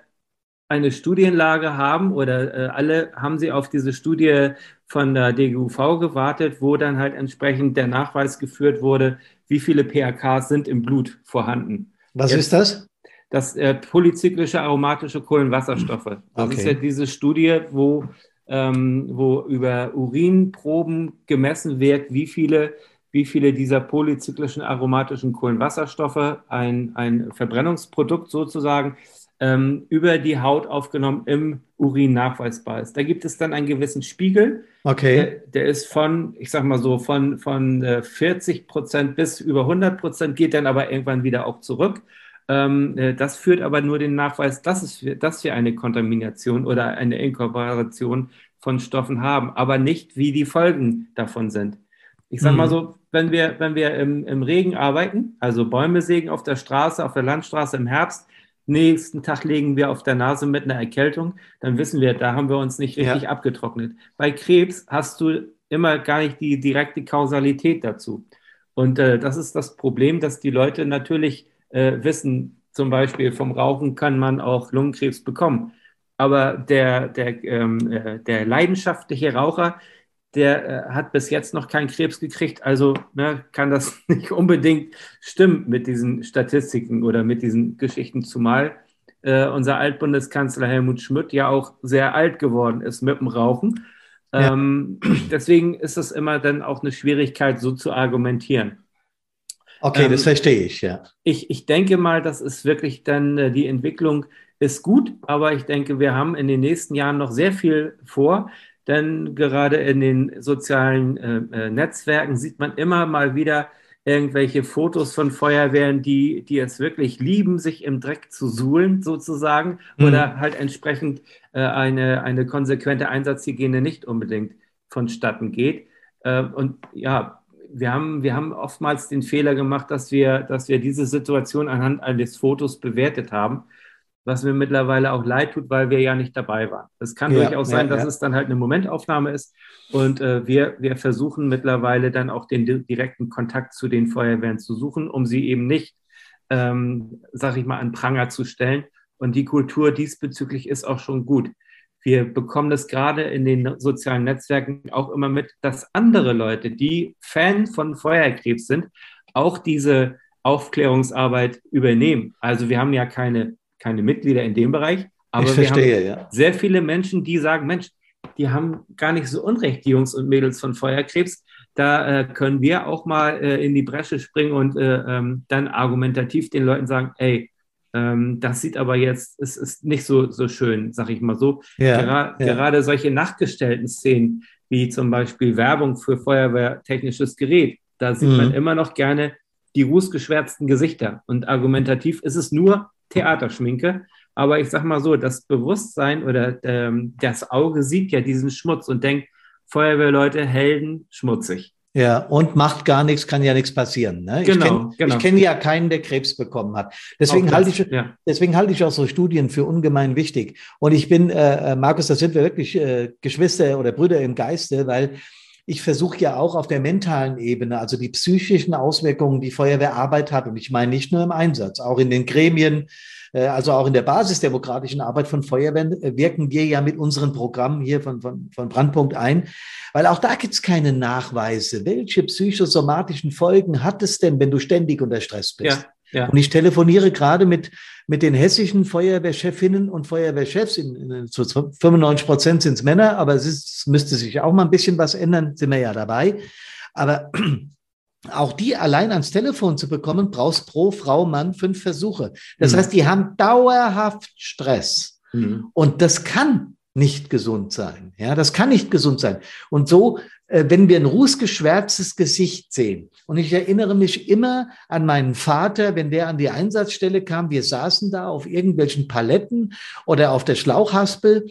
eine Studienlage haben oder äh, alle haben sie auf diese Studie von der DGUV gewartet, wo dann halt entsprechend der Nachweis geführt wurde, wie viele PAKs sind im Blut vorhanden. Was Jetzt, ist das? Das äh, polyzyklische aromatische Kohlenwasserstoffe. Das okay. ist ja diese Studie, wo, ähm, wo über Urinproben gemessen wird, wie viele, wie viele dieser polyzyklischen aromatischen Kohlenwasserstoffe, ein, ein Verbrennungsprodukt sozusagen, ähm, über die Haut aufgenommen im Urin nachweisbar ist. Da gibt es dann einen gewissen Spiegel. Okay. Der, der ist von, ich sag mal so, von, von äh, 40 Prozent bis über 100 Prozent, geht dann aber irgendwann wieder auch zurück. Ähm, äh, das führt aber nur den Nachweis, dass, es, dass wir eine Kontamination oder eine Inkorporation von Stoffen haben, aber nicht, wie die Folgen davon sind. Ich sage mal mhm. so, wenn wir, wenn wir im, im Regen arbeiten, also Bäume sägen auf der Straße, auf der Landstraße im Herbst, nächsten Tag legen wir auf der Nase mit einer Erkältung, dann wissen wir, da haben wir uns nicht richtig ja. abgetrocknet. Bei Krebs hast du immer gar nicht die direkte Kausalität dazu. Und äh, das ist das Problem, dass die Leute natürlich äh, wissen, zum Beispiel vom Rauchen kann man auch Lungenkrebs bekommen. Aber der, der, ähm, äh, der leidenschaftliche Raucher, der äh, hat bis jetzt noch keinen Krebs gekriegt, also ne, kann das nicht unbedingt stimmen mit diesen Statistiken oder mit diesen Geschichten, zumal äh, unser Altbundeskanzler Helmut Schmidt ja auch sehr alt geworden ist mit dem Rauchen. Ja. Ähm, deswegen ist es immer dann auch eine Schwierigkeit, so zu argumentieren. Okay, ähm, das verstehe ich, ja. Ich, ich denke mal, das ist wirklich dann äh, die Entwicklung ist gut, aber ich denke, wir haben in den nächsten Jahren noch sehr viel vor. Denn gerade in den sozialen äh, äh, Netzwerken sieht man immer mal wieder irgendwelche Fotos von Feuerwehren, die, die es wirklich lieben, sich im Dreck zu suhlen, sozusagen, mhm. oder halt entsprechend äh, eine, eine konsequente Einsatzhygiene nicht unbedingt vonstatten geht. Äh, und ja, wir haben, wir haben oftmals den Fehler gemacht, dass wir, dass wir diese Situation anhand eines Fotos bewertet haben. Was mir mittlerweile auch leid tut, weil wir ja nicht dabei waren. Es kann ja, durchaus sein, ja, dass ja. es dann halt eine Momentaufnahme ist und äh, wir, wir versuchen mittlerweile dann auch den direkten Kontakt zu den Feuerwehren zu suchen, um sie eben nicht, ähm, sag ich mal, an Pranger zu stellen. Und die Kultur diesbezüglich ist auch schon gut. Wir bekommen das gerade in den sozialen Netzwerken auch immer mit, dass andere Leute, die Fan von Feuerkrebs sind, auch diese Aufklärungsarbeit übernehmen. Also wir haben ja keine, keine Mitglieder in dem Bereich, aber ich wir verstehe, haben ja. sehr viele Menschen, die sagen, Mensch, die haben gar nicht so unrecht, die Jungs und Mädels von Feuerkrebs. Da äh, können wir auch mal äh, in die Bresche springen und äh, ähm, dann argumentativ den Leuten sagen, ey, ähm, das sieht aber jetzt, es ist nicht so, so schön, sag ich mal so. Ja, Gera ja. Gerade solche nachgestellten Szenen, wie zum Beispiel Werbung für feuerwehrtechnisches Gerät, da sieht mhm. man immer noch gerne die rußgeschwärzten Gesichter. Und argumentativ ist es nur Theaterschminke. Aber ich sag mal so, das Bewusstsein oder ähm, das Auge sieht ja diesen Schmutz und denkt, Feuerwehrleute, Helden, schmutzig. Ja, und macht gar nichts, kann ja nichts passieren. Ne? Genau, ich kenne genau. kenn ja keinen, der Krebs bekommen hat. Deswegen halte ich, ja. deswegen halte ich auch so Studien für ungemein wichtig. Und ich bin, äh, äh, Markus, da sind wir wirklich äh, Geschwister oder Brüder im Geiste, weil ich versuche ja auch auf der mentalen Ebene, also die psychischen Auswirkungen, die Feuerwehrarbeit hat, und ich meine nicht nur im Einsatz, auch in den Gremien, äh, also auch in der basisdemokratischen Arbeit von Feuerwehren äh, wirken wir ja mit unseren Programmen hier von, von, von Brandpunkt ein, weil auch da gibt es keine Nachweise. Welche psychosomatischen Folgen hat es denn, wenn du ständig unter Stress bist? Ja. Ja. Und ich telefoniere gerade mit, mit den hessischen Feuerwehrchefinnen und Feuerwehrchefs. In, in, zu 95 Prozent sind es Männer, aber es ist, müsste sich auch mal ein bisschen was ändern, sind wir ja dabei. Aber auch die allein ans Telefon zu bekommen, brauchst pro Frau, Mann fünf Versuche. Das mhm. heißt, die haben dauerhaft Stress. Mhm. Und das kann nicht gesund sein. Ja, das kann nicht gesund sein. Und so, wenn wir ein rußgeschwärztes Gesicht sehen, und ich erinnere mich immer an meinen Vater, wenn der an die Einsatzstelle kam, wir saßen da auf irgendwelchen Paletten oder auf der Schlauchhaspel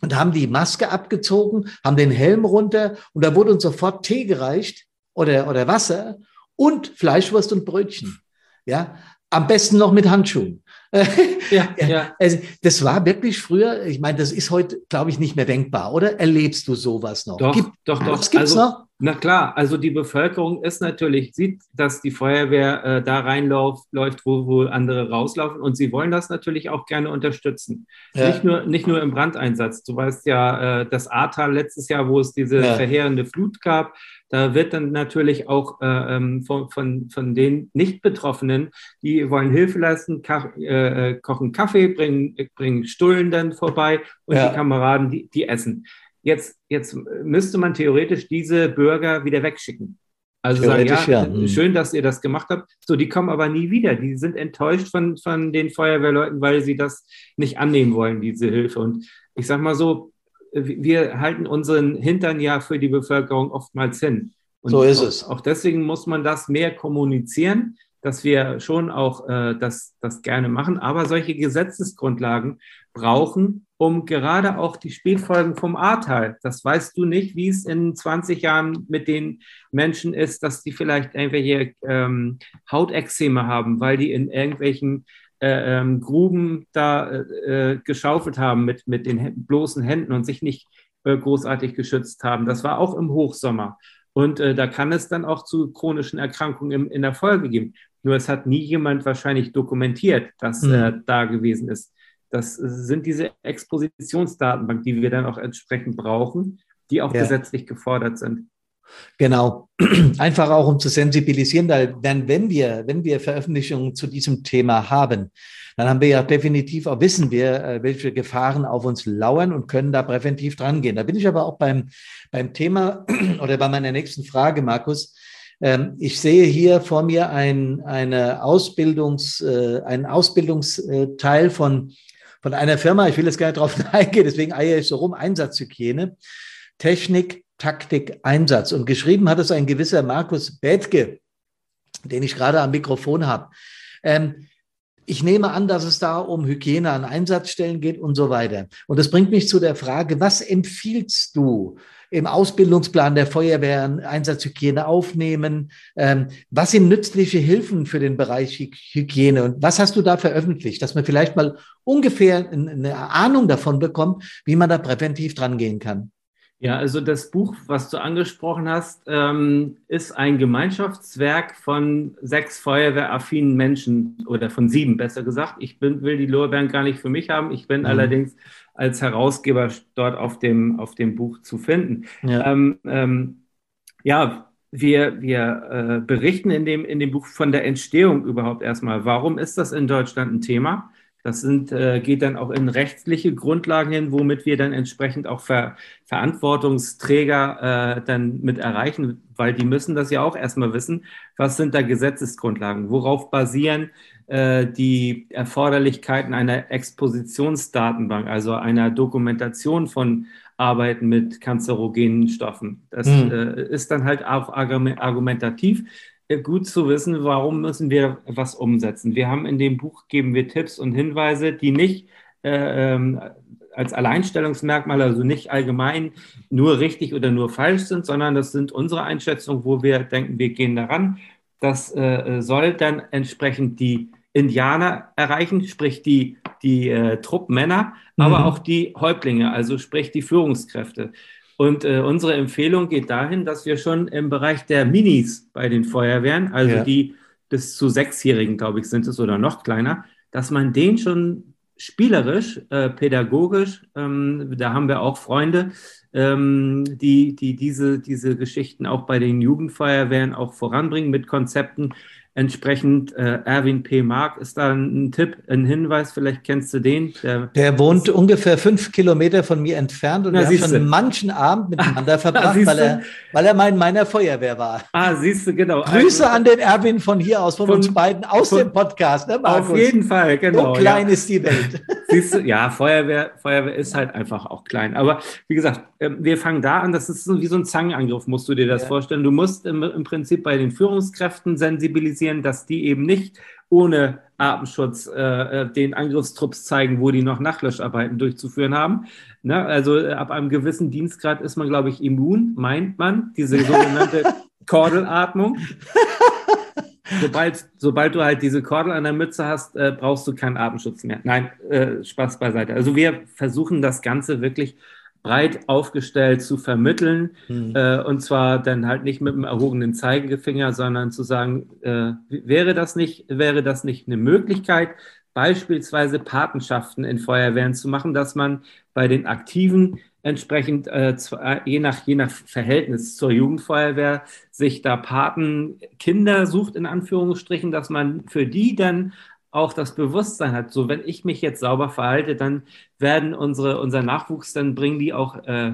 und haben die Maske abgezogen, haben den Helm runter und da wurde uns sofort Tee gereicht oder, oder Wasser und Fleischwurst und Brötchen. Ja, am besten noch mit Handschuhen. ja, ja. Also, das war wirklich früher, ich meine, das ist heute, glaube ich, nicht mehr denkbar, oder? Erlebst du sowas noch? Doch, Gibt, doch, doch. Was gibt's also, noch? Na klar, also die Bevölkerung ist natürlich, sieht, dass die Feuerwehr äh, da reinläuft, läuft, wo, wo andere rauslaufen und sie wollen das natürlich auch gerne unterstützen. Ja. Nicht, nur, nicht nur im Brandeinsatz. Du weißt ja, äh, das Ahrtal letztes Jahr, wo es diese ja. verheerende Flut gab, da wird dann natürlich auch äh, ähm, von, von, von den Nicht-Betroffenen, die wollen Hilfe leisten, äh, äh, kochen Kaffee, bringen, bringen Stullen dann vorbei und ja. die Kameraden, die, die essen. Jetzt, jetzt müsste man theoretisch diese Bürger wieder wegschicken. Also sagen, ja, ja, mhm. schön, dass ihr das gemacht habt. So, die kommen aber nie wieder. Die sind enttäuscht von, von den Feuerwehrleuten, weil sie das nicht annehmen wollen, diese Hilfe. Und ich sag mal so, wir halten unseren Hintern ja für die Bevölkerung oftmals hin. Und so ist auch, es. Auch deswegen muss man das mehr kommunizieren, dass wir schon auch äh, das, das gerne machen. Aber solche Gesetzesgrundlagen brauchen, um gerade auch die Spätfolgen vom Ahrtal, das weißt du nicht, wie es in 20 Jahren mit den Menschen ist, dass die vielleicht irgendwelche ähm, Hautexzeme haben, weil die in irgendwelchen äh, ähm, Gruben da äh, äh, geschaufelt haben mit, mit den bloßen Händen und sich nicht äh, großartig geschützt haben. Das war auch im Hochsommer. Und äh, da kann es dann auch zu chronischen Erkrankungen im, in der Folge geben. Nur es hat nie jemand wahrscheinlich dokumentiert, dass mhm. er da gewesen ist. Das sind diese Expositionsdatenbank, die wir dann auch entsprechend brauchen, die auch ja. gesetzlich gefordert sind. Genau. Einfach auch, um zu sensibilisieren, denn wenn wir, wenn wir Veröffentlichungen zu diesem Thema haben, dann haben wir ja definitiv auch wissen wir, äh, welche Gefahren auf uns lauern und können da präventiv dran gehen. Da bin ich aber auch beim, beim Thema oder bei meiner nächsten Frage, Markus. Ähm, ich sehe hier vor mir ein, eine Ausbildungs, äh, einen Ausbildungsteil von, von einer Firma. Ich will jetzt gar nicht drauf eingehen, deswegen eier ich so rum. Einsatzhygiene, Technik, Taktik, Einsatz. Und geschrieben hat es ein gewisser Markus Bethke, den ich gerade am Mikrofon habe. Ähm, ich nehme an, dass es da um Hygiene an Einsatzstellen geht und so weiter. Und das bringt mich zu der Frage, was empfiehlst du im Ausbildungsplan der Feuerwehr Einsatzhygiene aufnehmen? Ähm, was sind nützliche Hilfen für den Bereich Hygiene? Und was hast du da veröffentlicht, dass man vielleicht mal ungefähr eine Ahnung davon bekommt, wie man da präventiv dran gehen kann? Ja, also das Buch, was du angesprochen hast, ähm, ist ein Gemeinschaftswerk von sechs feuerwehraffinen Menschen oder von sieben, besser gesagt. Ich bin, will die Lorbeeren gar nicht für mich haben. Ich bin mhm. allerdings als Herausgeber dort auf dem, auf dem Buch zu finden. Ja, ähm, ähm, ja wir, wir äh, berichten in dem, in dem Buch von der Entstehung überhaupt erstmal. Warum ist das in Deutschland ein Thema? Das sind, äh, geht dann auch in rechtliche Grundlagen hin, womit wir dann entsprechend auch Ver Verantwortungsträger äh, dann mit erreichen, weil die müssen das ja auch erstmal wissen. Was sind da Gesetzesgrundlagen? Worauf basieren äh, die Erforderlichkeiten einer Expositionsdatenbank, also einer Dokumentation von Arbeiten mit kanzerogenen Stoffen? Das hm. äh, ist dann halt auch argumentativ gut zu wissen, warum müssen wir was umsetzen. Wir haben in dem Buch, geben wir Tipps und Hinweise, die nicht äh, ähm, als Alleinstellungsmerkmal, also nicht allgemein nur richtig oder nur falsch sind, sondern das sind unsere Einschätzungen, wo wir denken, wir gehen daran. Das äh, soll dann entsprechend die Indianer erreichen, sprich die, die äh, Truppmänner, mhm. aber auch die Häuptlinge, also sprich die Führungskräfte. Und äh, unsere Empfehlung geht dahin, dass wir schon im Bereich der Minis bei den Feuerwehren, also ja. die bis zu Sechsjährigen, glaube ich, sind es oder noch kleiner, dass man den schon spielerisch, äh, pädagogisch, ähm, da haben wir auch Freunde, ähm, die, die diese, diese Geschichten auch bei den Jugendfeuerwehren auch voranbringen mit Konzepten, Entsprechend äh, Erwin P. Mark ist da ein Tipp, ein Hinweis, vielleicht kennst du den. Der, der wohnt ungefähr fünf Kilometer von mir entfernt und Na, wir haben schon manchen Abend miteinander verbracht, weil er, weil er mal in meiner Feuerwehr war. Ah, siehst du, genau. Grüße also, an den Erwin von hier aus, von, von uns beiden aus von, dem Podcast. Ne, Markus? Auf jeden Fall, genau. So klein ja. ist die Welt. Siehst du, ja, Feuerwehr, Feuerwehr ist halt einfach auch klein. Aber wie gesagt, ähm, wir fangen da an, das ist wie so ein Zangenangriff, musst du dir das ja. vorstellen. Du musst im, im Prinzip bei den Führungskräften sensibilisieren, organisieren, dass die eben nicht ohne Artenschutz äh, äh, den Angriffstrupps zeigen, wo die noch Nachlöscharbeiten durchzuführen haben. Ne? Also äh, ab einem gewissen Dienstgrad ist man, glaube ich, immun, meint man, diese sogenannte Kordelatmung. Sobald, sobald du halt diese Kordel an der Mütze hast, äh, brauchst du keinen Atemschutz mehr. Nein, äh, Spaß beiseite. Also wir versuchen das Ganze wirklich breit aufgestellt zu vermitteln. Mhm. Äh, und zwar dann halt nicht mit dem erhobenen Zeigefinger, sondern zu sagen, äh, wäre das nicht, wäre das nicht eine Möglichkeit, beispielsweise Patenschaften in Feuerwehren zu machen, dass man bei den Aktiven entsprechend äh, äh je, nach, je nach Verhältnis zur Jugendfeuerwehr sich da Patenkinder sucht, in Anführungsstrichen, dass man für die dann auch das Bewusstsein hat, so wenn ich mich jetzt sauber verhalte, dann werden unsere, unser Nachwuchs, dann bringen die auch, äh,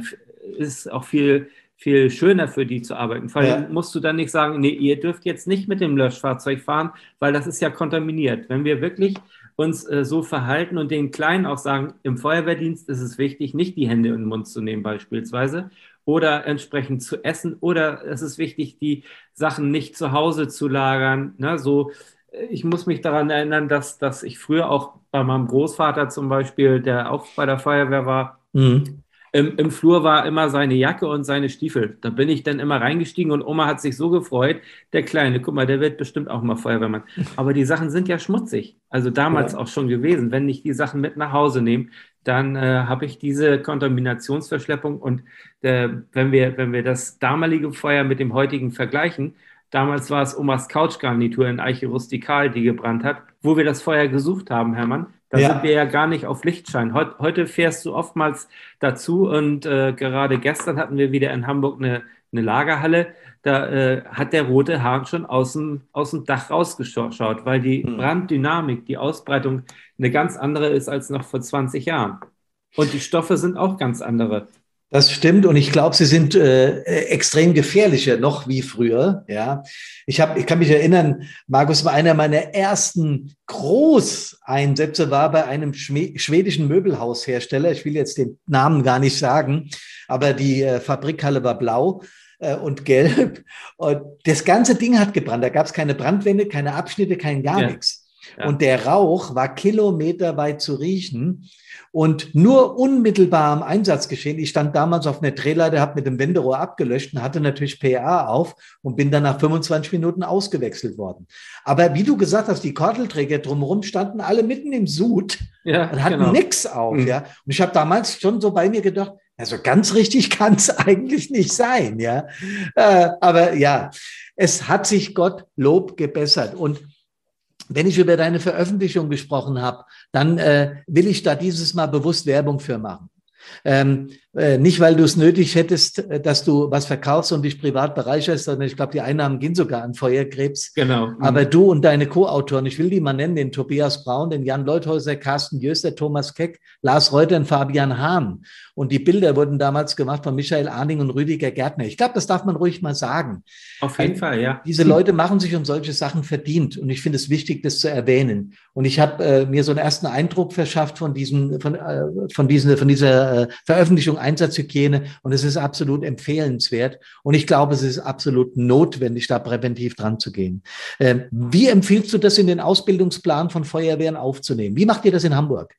ist auch viel, viel schöner für die zu arbeiten. Vor allem ja. musst du dann nicht sagen, nee, ihr dürft jetzt nicht mit dem Löschfahrzeug fahren, weil das ist ja kontaminiert. Wenn wir wirklich uns äh, so verhalten und den Kleinen auch sagen, im Feuerwehrdienst ist es wichtig, nicht die Hände in den Mund zu nehmen beispielsweise oder entsprechend zu essen oder es ist wichtig, die Sachen nicht zu Hause zu lagern. Ne? So ich muss mich daran erinnern, dass, dass ich früher auch bei meinem Großvater zum Beispiel, der auch bei der Feuerwehr war, mhm. im, im Flur war immer seine Jacke und seine Stiefel. Da bin ich dann immer reingestiegen und Oma hat sich so gefreut, der Kleine, guck mal, der wird bestimmt auch mal Feuerwehrmann. Aber die Sachen sind ja schmutzig. Also damals ja. auch schon gewesen. Wenn ich die Sachen mit nach Hause nehme, dann äh, habe ich diese Kontaminationsverschleppung und äh, wenn, wir, wenn wir das damalige Feuer mit dem heutigen vergleichen, Damals war es Omas Couchgarnitur in Eiche Rustikal, die gebrannt hat, wo wir das Feuer gesucht haben, Hermann. Da ja. sind wir ja gar nicht auf Lichtschein. Heut, heute fährst du oftmals dazu und äh, gerade gestern hatten wir wieder in Hamburg eine, eine Lagerhalle. Da äh, hat der rote Hahn schon aus dem, aus dem Dach rausgeschaut, weil die mhm. Branddynamik, die Ausbreitung eine ganz andere ist als noch vor 20 Jahren. Und die Stoffe sind auch ganz andere. Das stimmt und ich glaube, sie sind äh, extrem gefährlicher noch wie früher. Ja, ich habe, ich kann mich erinnern, Markus, einer meiner ersten Großeinsätze war bei einem schwedischen Möbelhaushersteller. Ich will jetzt den Namen gar nicht sagen, aber die äh, Fabrikhalle war blau äh, und gelb und das ganze Ding hat gebrannt. Da gab es keine Brandwände, keine Abschnitte, kein gar ja. nichts. Ja. Und der Rauch war kilometerweit zu riechen und nur unmittelbar am Einsatz geschehen. Ich stand damals auf einer Drehleiter, habe mit dem Wenderohr abgelöscht und hatte natürlich PA auf und bin dann nach 25 Minuten ausgewechselt worden. Aber wie du gesagt hast, die Kordelträger drumherum standen alle mitten im Sud ja, und hatten genau. nichts auf. Mhm. Ja. Und ich habe damals schon so bei mir gedacht, also ganz richtig kann es eigentlich nicht sein, ja. Äh, aber ja, es hat sich Gott Lob gebessert. Und wenn ich über deine Veröffentlichung gesprochen habe, dann äh, will ich da dieses Mal bewusst Werbung für machen. Ähm, äh, nicht, weil du es nötig hättest, äh, dass du was verkaufst und dich privat bereicherst, sondern ich glaube, die Einnahmen gehen sogar an Feuerkrebs. Genau. Mhm. Aber du und deine Co-Autoren, ich will die mal nennen, den Tobias Braun, den Jan Leuthäuser, Carsten Jöster, Thomas Keck, Lars Reuter und Fabian Hahn. Und die Bilder wurden damals gemacht von Michael Arning und Rüdiger Gärtner. Ich glaube, das darf man ruhig mal sagen. Auf jeden Fall, ja. Diese Leute machen sich um solche Sachen verdient. Und ich finde es wichtig, das zu erwähnen. Und ich habe äh, mir so einen ersten Eindruck verschafft von diesem, von, äh, von, diesen, von dieser äh, Veröffentlichung Einsatzhygiene und es ist absolut empfehlenswert und ich glaube, es ist absolut notwendig, da präventiv dran zu gehen. Ähm, wie empfiehlst du das in den Ausbildungsplan von Feuerwehren aufzunehmen? Wie macht ihr das in Hamburg?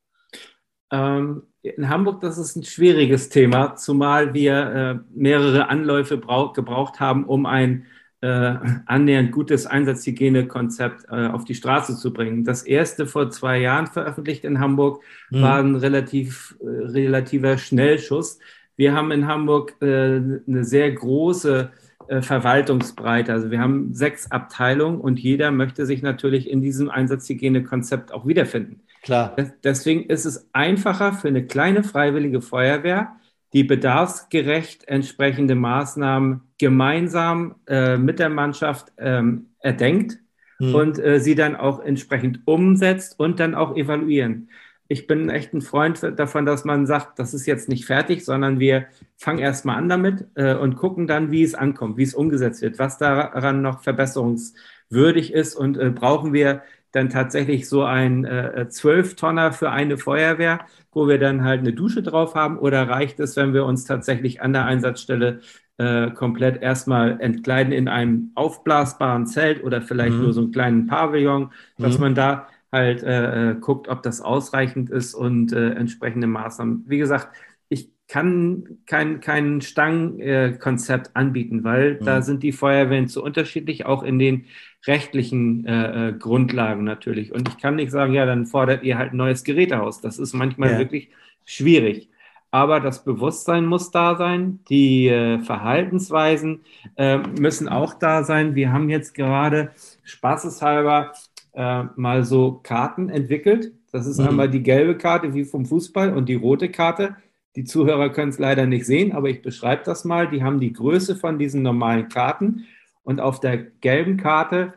Ähm, in Hamburg, das ist ein schwieriges Thema, zumal wir äh, mehrere Anläufe gebraucht haben, um ein äh, annähernd gutes Einsatzhygienekonzept äh, auf die Straße zu bringen. Das erste vor zwei Jahren veröffentlicht in Hamburg mhm. war ein relativ, äh, relativer Schnellschuss. Wir haben in Hamburg äh, eine sehr große äh, Verwaltungsbreite. Also wir haben sechs Abteilungen und jeder möchte sich natürlich in diesem Einsatzhygienekonzept auch wiederfinden. Klar. Deswegen ist es einfacher für eine kleine freiwillige Feuerwehr, die bedarfsgerecht entsprechende Maßnahmen gemeinsam äh, mit der Mannschaft ähm, erdenkt hm. und äh, sie dann auch entsprechend umsetzt und dann auch evaluieren. Ich bin echt ein Freund davon, dass man sagt, das ist jetzt nicht fertig, sondern wir fangen erstmal an damit äh, und gucken dann, wie es ankommt, wie es umgesetzt wird, was daran noch verbesserungswürdig ist und äh, brauchen wir dann tatsächlich so ein äh, Zwölf-Tonner für eine Feuerwehr, wo wir dann halt eine Dusche drauf haben? Oder reicht es, wenn wir uns tatsächlich an der Einsatzstelle äh, komplett erstmal entkleiden in einem aufblasbaren Zelt oder vielleicht mhm. nur so einen kleinen Pavillon, dass mhm. man da halt äh, äh, guckt, ob das ausreichend ist und äh, entsprechende Maßnahmen. Wie gesagt, ich kann kein, kein Stangenkonzept anbieten, weil mhm. da sind die Feuerwehren zu unterschiedlich, auch in den rechtlichen äh, äh, Grundlagen natürlich. Und ich kann nicht sagen, ja, dann fordert ihr halt ein neues Gerätehaus. Das ist manchmal ja. wirklich schwierig. Aber das Bewusstsein muss da sein, die äh, Verhaltensweisen äh, müssen auch da sein. Wir haben jetzt gerade spaßeshalber äh, mal so Karten entwickelt. Das ist mhm. einmal die gelbe Karte wie vom Fußball und die rote Karte. Die Zuhörer können es leider nicht sehen, aber ich beschreibe das mal. Die haben die Größe von diesen normalen Karten und auf der gelben Karte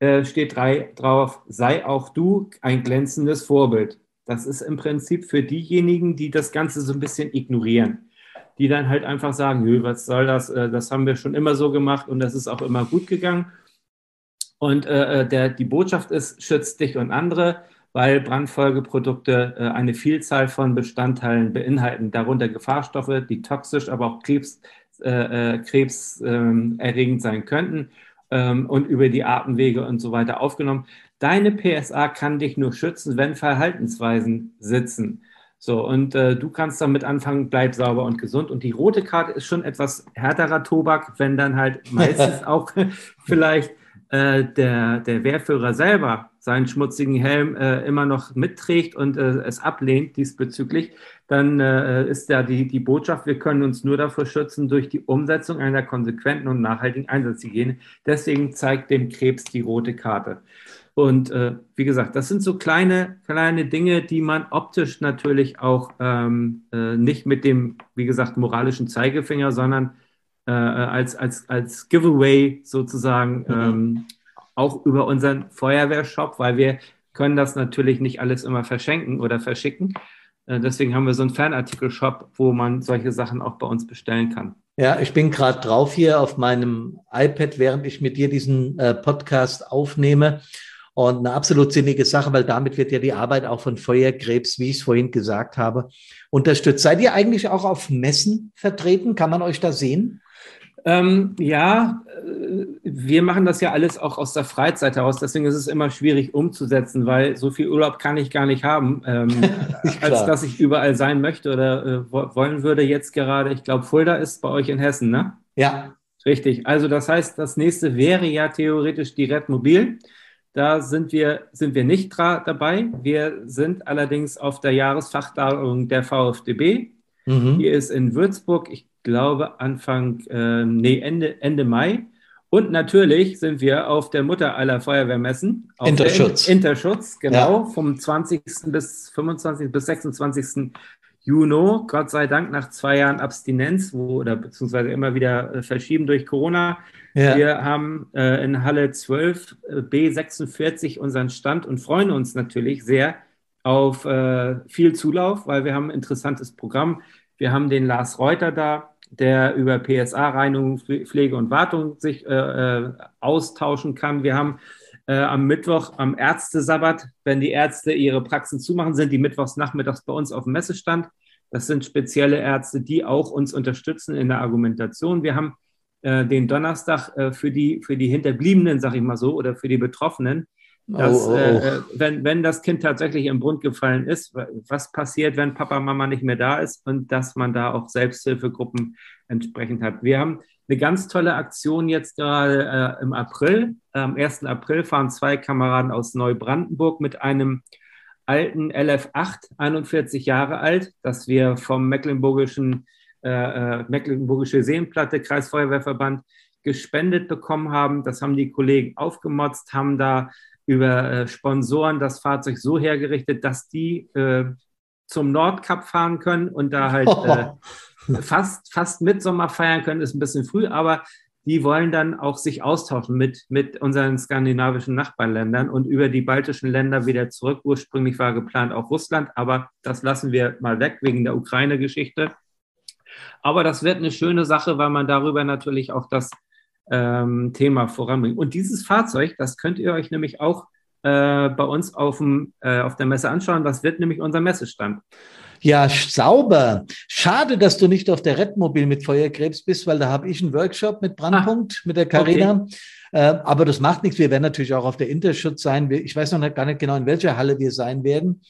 äh, steht drei, drauf, sei auch du ein glänzendes Vorbild. Das ist im Prinzip für diejenigen, die das Ganze so ein bisschen ignorieren, die dann halt einfach sagen, Nö, was soll das, äh, das haben wir schon immer so gemacht und das ist auch immer gut gegangen. Und äh, äh der, die Botschaft ist, schützt dich und andere, weil Brandfolgeprodukte äh, eine Vielzahl von Bestandteilen beinhalten, darunter Gefahrstoffe, die toxisch, aber auch Krebs, äh, äh, krebserregend sein könnten ähm, und über die Atemwege und so weiter aufgenommen. Deine PSA kann dich nur schützen, wenn Verhaltensweisen sitzen. So, und äh, du kannst damit anfangen, bleib sauber und gesund. Und die rote Karte ist schon etwas härterer Tobak, wenn dann halt meistens auch vielleicht äh, der, der Wehrführer selber seinen schmutzigen Helm äh, immer noch mitträgt und äh, es ablehnt diesbezüglich, dann äh, ist ja die, die Botschaft, wir können uns nur davor schützen durch die Umsetzung einer konsequenten und nachhaltigen Einsatzhygiene. Deswegen zeigt dem Krebs die rote Karte. Und äh, wie gesagt, das sind so kleine, kleine Dinge, die man optisch natürlich auch ähm, äh, nicht mit dem, wie gesagt, moralischen Zeigefinger, sondern äh, als, als, als Giveaway sozusagen mhm. ähm, auch über unseren Feuerwehrshop, weil wir können das natürlich nicht alles immer verschenken oder verschicken. Äh, deswegen haben wir so einen Fanartikel-Shop, wo man solche Sachen auch bei uns bestellen kann. Ja, ich bin gerade drauf hier auf meinem iPad, während ich mit dir diesen äh, Podcast aufnehme. Und eine absolut sinnige Sache, weil damit wird ja die Arbeit auch von Feuerkrebs, wie ich es vorhin gesagt habe, unterstützt. Seid ihr eigentlich auch auf Messen vertreten? Kann man euch da sehen? Ähm, ja, äh, wir machen das ja alles auch aus der Freizeit heraus, deswegen ist es immer schwierig umzusetzen, weil so viel Urlaub kann ich gar nicht haben, ähm, als dass ich überall sein möchte oder äh, wollen würde jetzt gerade. Ich glaube, Fulda ist bei euch in Hessen, ne? Ja. Richtig. Also das heißt, das nächste wäre ja theoretisch die Red Mobil. Da sind wir, sind wir nicht dabei. Wir sind allerdings auf der Jahresfachtagung der VfDB. Mhm. Die ist in Würzburg, ich glaube Anfang, äh, nee, Ende, Ende Mai. Und natürlich sind wir auf der Mutter aller Feuerwehrmessen. Interschutz. Interschutz, genau, ja. vom 20. bis 25. bis 26. Juni, Gott sei Dank nach zwei Jahren Abstinenz, wo, oder beziehungsweise immer wieder äh, verschieben durch Corona. Ja. Wir haben äh, in Halle 12 äh, B46 unseren Stand und freuen uns natürlich sehr auf äh, viel Zulauf, weil wir haben ein interessantes Programm. Wir haben den Lars Reuter da, der über PSA, Reinigung, Pflege und Wartung sich äh, austauschen kann. Wir haben äh, am Mittwoch, am Ärztesabbat, wenn die Ärzte ihre Praxen zumachen, sind die mittwochs nachmittags bei uns auf dem Messestand. Das sind spezielle Ärzte, die auch uns unterstützen in der Argumentation. Wir haben äh, den Donnerstag äh, für, die, für die Hinterbliebenen, sag ich mal so, oder für die Betroffenen dass, oh, oh, oh. Wenn, wenn das Kind tatsächlich im Brund gefallen ist, was passiert, wenn Papa, Mama nicht mehr da ist und dass man da auch Selbsthilfegruppen entsprechend hat. Wir haben eine ganz tolle Aktion jetzt gerade äh, im April. Am 1. April fahren zwei Kameraden aus Neubrandenburg mit einem alten LF8, 41 Jahre alt, das wir vom Mecklenburgischen äh, äh, Mecklenburgische Seenplatte Kreisfeuerwehrverband gespendet bekommen haben. Das haben die Kollegen aufgemotzt, haben da über äh, Sponsoren das Fahrzeug so hergerichtet, dass die äh, zum Nordkap fahren können und da halt äh, fast, fast Mitsommer feiern können, ist ein bisschen früh, aber die wollen dann auch sich austauschen mit, mit unseren skandinavischen Nachbarländern und über die baltischen Länder wieder zurück. Ursprünglich war geplant auch Russland, aber das lassen wir mal weg wegen der Ukraine-Geschichte. Aber das wird eine schöne Sache, weil man darüber natürlich auch das ähm, Thema voranbringen. Und dieses Fahrzeug, das könnt ihr euch nämlich auch äh, bei uns auf, dem, äh, auf der Messe anschauen. Das wird nämlich unser Messestand. Ja, sauber. Schade, dass du nicht auf der Redmobil mit Feuerkrebs bist, weil da habe ich einen Workshop mit Brandpunkt, ah, mit der Carina. Okay. Äh, aber das macht nichts. Wir werden natürlich auch auf der Interschutz sein. Ich weiß noch gar nicht genau, in welcher Halle wir sein werden.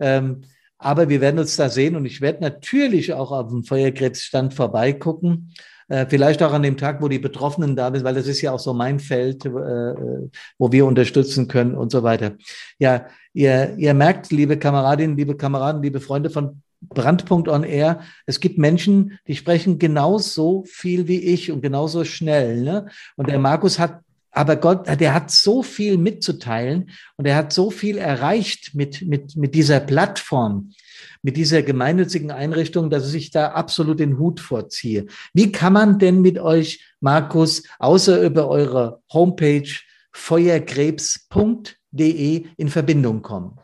Ähm, aber wir werden uns da sehen und ich werde natürlich auch auf dem Feuerkrebsstand vorbeigucken. Äh, vielleicht auch an dem Tag, wo die Betroffenen da sind, weil das ist ja auch so mein Feld, äh, wo wir unterstützen können und so weiter. Ja, ihr, ihr merkt, liebe Kameradinnen, liebe Kameraden, liebe Freunde von Brandpunkt on Air. Es gibt Menschen, die sprechen genauso viel wie ich und genauso schnell. Ne? Und der Markus hat aber Gott, der hat so viel mitzuteilen und er hat so viel erreicht mit, mit, mit dieser Plattform, mit dieser gemeinnützigen Einrichtung, dass ich da absolut den Hut vorziehe. Wie kann man denn mit euch, Markus, außer über eure Homepage feuerkrebs.de in Verbindung kommen?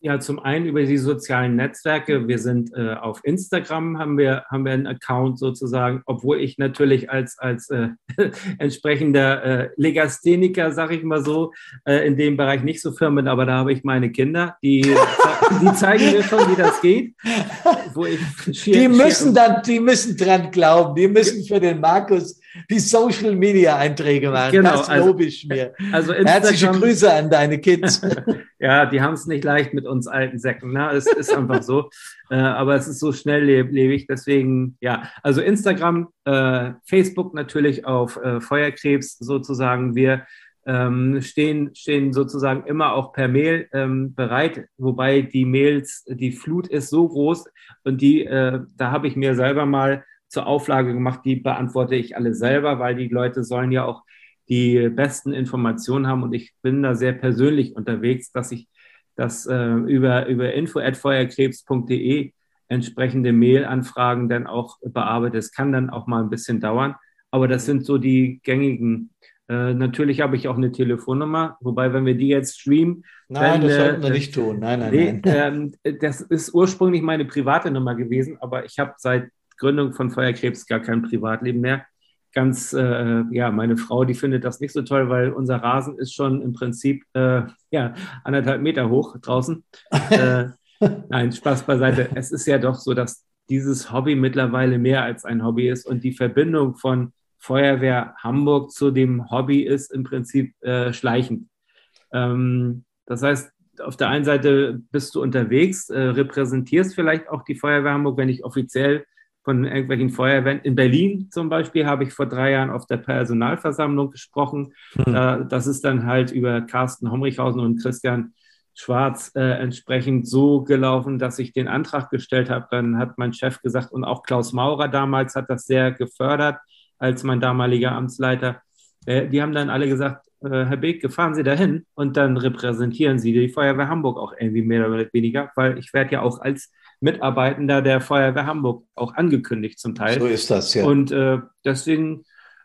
Ja, zum einen über die sozialen Netzwerke. Wir sind äh, auf Instagram, haben wir, haben wir einen Account sozusagen, obwohl ich natürlich als, als äh, entsprechender äh, Legastheniker, sage ich mal so, äh, in dem Bereich nicht so firm bin, aber da habe ich meine Kinder, die, die zeigen mir schon, wie das geht. Wo ich schier, die müssen dann, die müssen dran glauben, die müssen für den Markus die Social Media Einträge machen. Genau, das also lobe ich mir. Also Herzliche Grüße an deine Kids. ja, die haben es nicht leicht mit uns alten Säcken. Ne? Es ist einfach so. Äh, aber es ist so schnelllebig. Deswegen, ja, also Instagram, äh, Facebook natürlich auf äh, Feuerkrebs sozusagen. Wir ähm, stehen, stehen sozusagen immer auch per Mail ähm, bereit, wobei die Mails, die Flut ist so groß und die, äh, da habe ich mir selber mal zur Auflage gemacht, die beantworte ich alle selber, weil die Leute sollen ja auch die besten Informationen haben und ich bin da sehr persönlich unterwegs, dass ich das äh, über, über info.feuerkrebs.de entsprechende Mailanfragen dann auch bearbeite. Es kann dann auch mal ein bisschen dauern, aber das sind so die gängigen. Äh, natürlich habe ich auch eine Telefonnummer, wobei, wenn wir die jetzt streamen. Nein, dann, das sollten wir äh, nicht tun. Nein, nein, nee, nein. Äh, das ist ursprünglich meine private Nummer gewesen, aber ich habe seit Gründung von Feuerkrebs gar kein Privatleben mehr. Ganz, äh, ja, meine Frau, die findet das nicht so toll, weil unser Rasen ist schon im Prinzip, äh, ja, anderthalb Meter hoch draußen. äh, nein, Spaß beiseite. Es ist ja doch so, dass dieses Hobby mittlerweile mehr als ein Hobby ist und die Verbindung von Feuerwehr Hamburg zu dem Hobby ist im Prinzip äh, schleichend. Ähm, das heißt, auf der einen Seite bist du unterwegs, äh, repräsentierst vielleicht auch die Feuerwehr Hamburg, wenn ich offiziell von irgendwelchen Feuerwehren. In Berlin zum Beispiel habe ich vor drei Jahren auf der Personalversammlung gesprochen. Mhm. Äh, das ist dann halt über Carsten Homrichhausen und Christian Schwarz äh, entsprechend so gelaufen, dass ich den Antrag gestellt habe. Dann hat mein Chef gesagt und auch Klaus Maurer damals hat das sehr gefördert als mein damaliger Amtsleiter. Äh, die haben dann alle gesagt, äh, Herr Beek, fahren Sie dahin und dann repräsentieren Sie die Feuerwehr Hamburg auch irgendwie mehr oder weniger, weil ich werde ja auch als Mitarbeitender der Feuerwehr Hamburg auch angekündigt zum Teil. So ist das, ja. Und äh, deswegen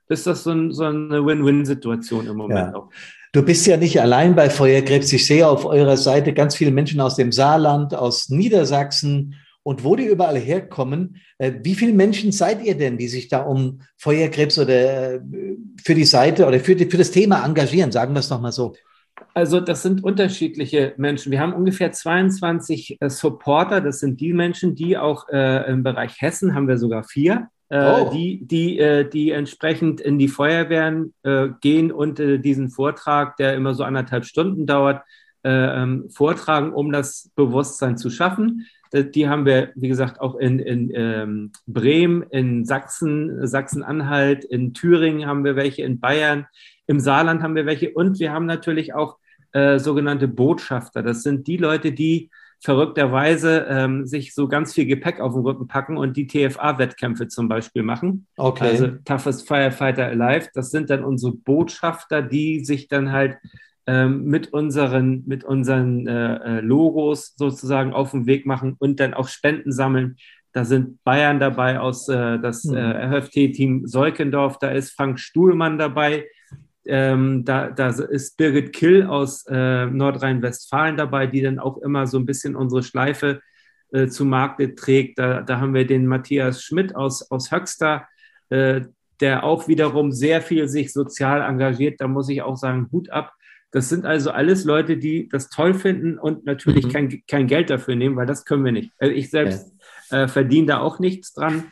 ist das so, ein, so eine Win-Win-Situation im Moment ja. auch. Du bist ja nicht allein bei Feuerkrebs. Ich sehe auf eurer Seite ganz viele Menschen aus dem Saarland, aus Niedersachsen und wo die überall herkommen. Äh, wie viele Menschen seid ihr denn, die sich da um Feuerkrebs oder äh, für die Seite oder für, die, für das Thema engagieren? Sagen wir es nochmal so. Also das sind unterschiedliche Menschen. Wir haben ungefähr 22 äh, Supporter. Das sind die Menschen, die auch äh, im Bereich Hessen haben wir sogar vier, äh, oh. die, die, äh, die entsprechend in die Feuerwehren äh, gehen und äh, diesen Vortrag, der immer so anderthalb Stunden dauert, ähm, vortragen, um das Bewusstsein zu schaffen. Die haben wir, wie gesagt, auch in, in ähm, Bremen, in Sachsen, Sachsen-Anhalt, in Thüringen haben wir welche, in Bayern, im Saarland haben wir welche und wir haben natürlich auch äh, sogenannte Botschafter. Das sind die Leute, die verrückterweise ähm, sich so ganz viel Gepäck auf den Rücken packen und die TFA-Wettkämpfe zum Beispiel machen. Okay. Also Toughest Firefighter Alive. Das sind dann unsere Botschafter, die sich dann halt ähm, mit unseren, mit unseren äh, äh Logos sozusagen auf den Weg machen und dann auch Spenden sammeln. Da sind Bayern dabei aus äh, das hm. äh, FFT-Team Seukendorf, da ist Frank Stuhlmann dabei, ähm, da, da, ist Birgit Kill aus äh, Nordrhein-Westfalen dabei, die dann auch immer so ein bisschen unsere Schleife äh, zu Markte trägt. Da, da, haben wir den Matthias Schmidt aus, aus Höxter, äh, der auch wiederum sehr viel sich sozial engagiert. Da muss ich auch sagen, Hut ab. Das sind also alles Leute, die das toll finden und natürlich mhm. kein, kein Geld dafür nehmen, weil das können wir nicht. Also ich selbst ja. äh, verdiene da auch nichts dran.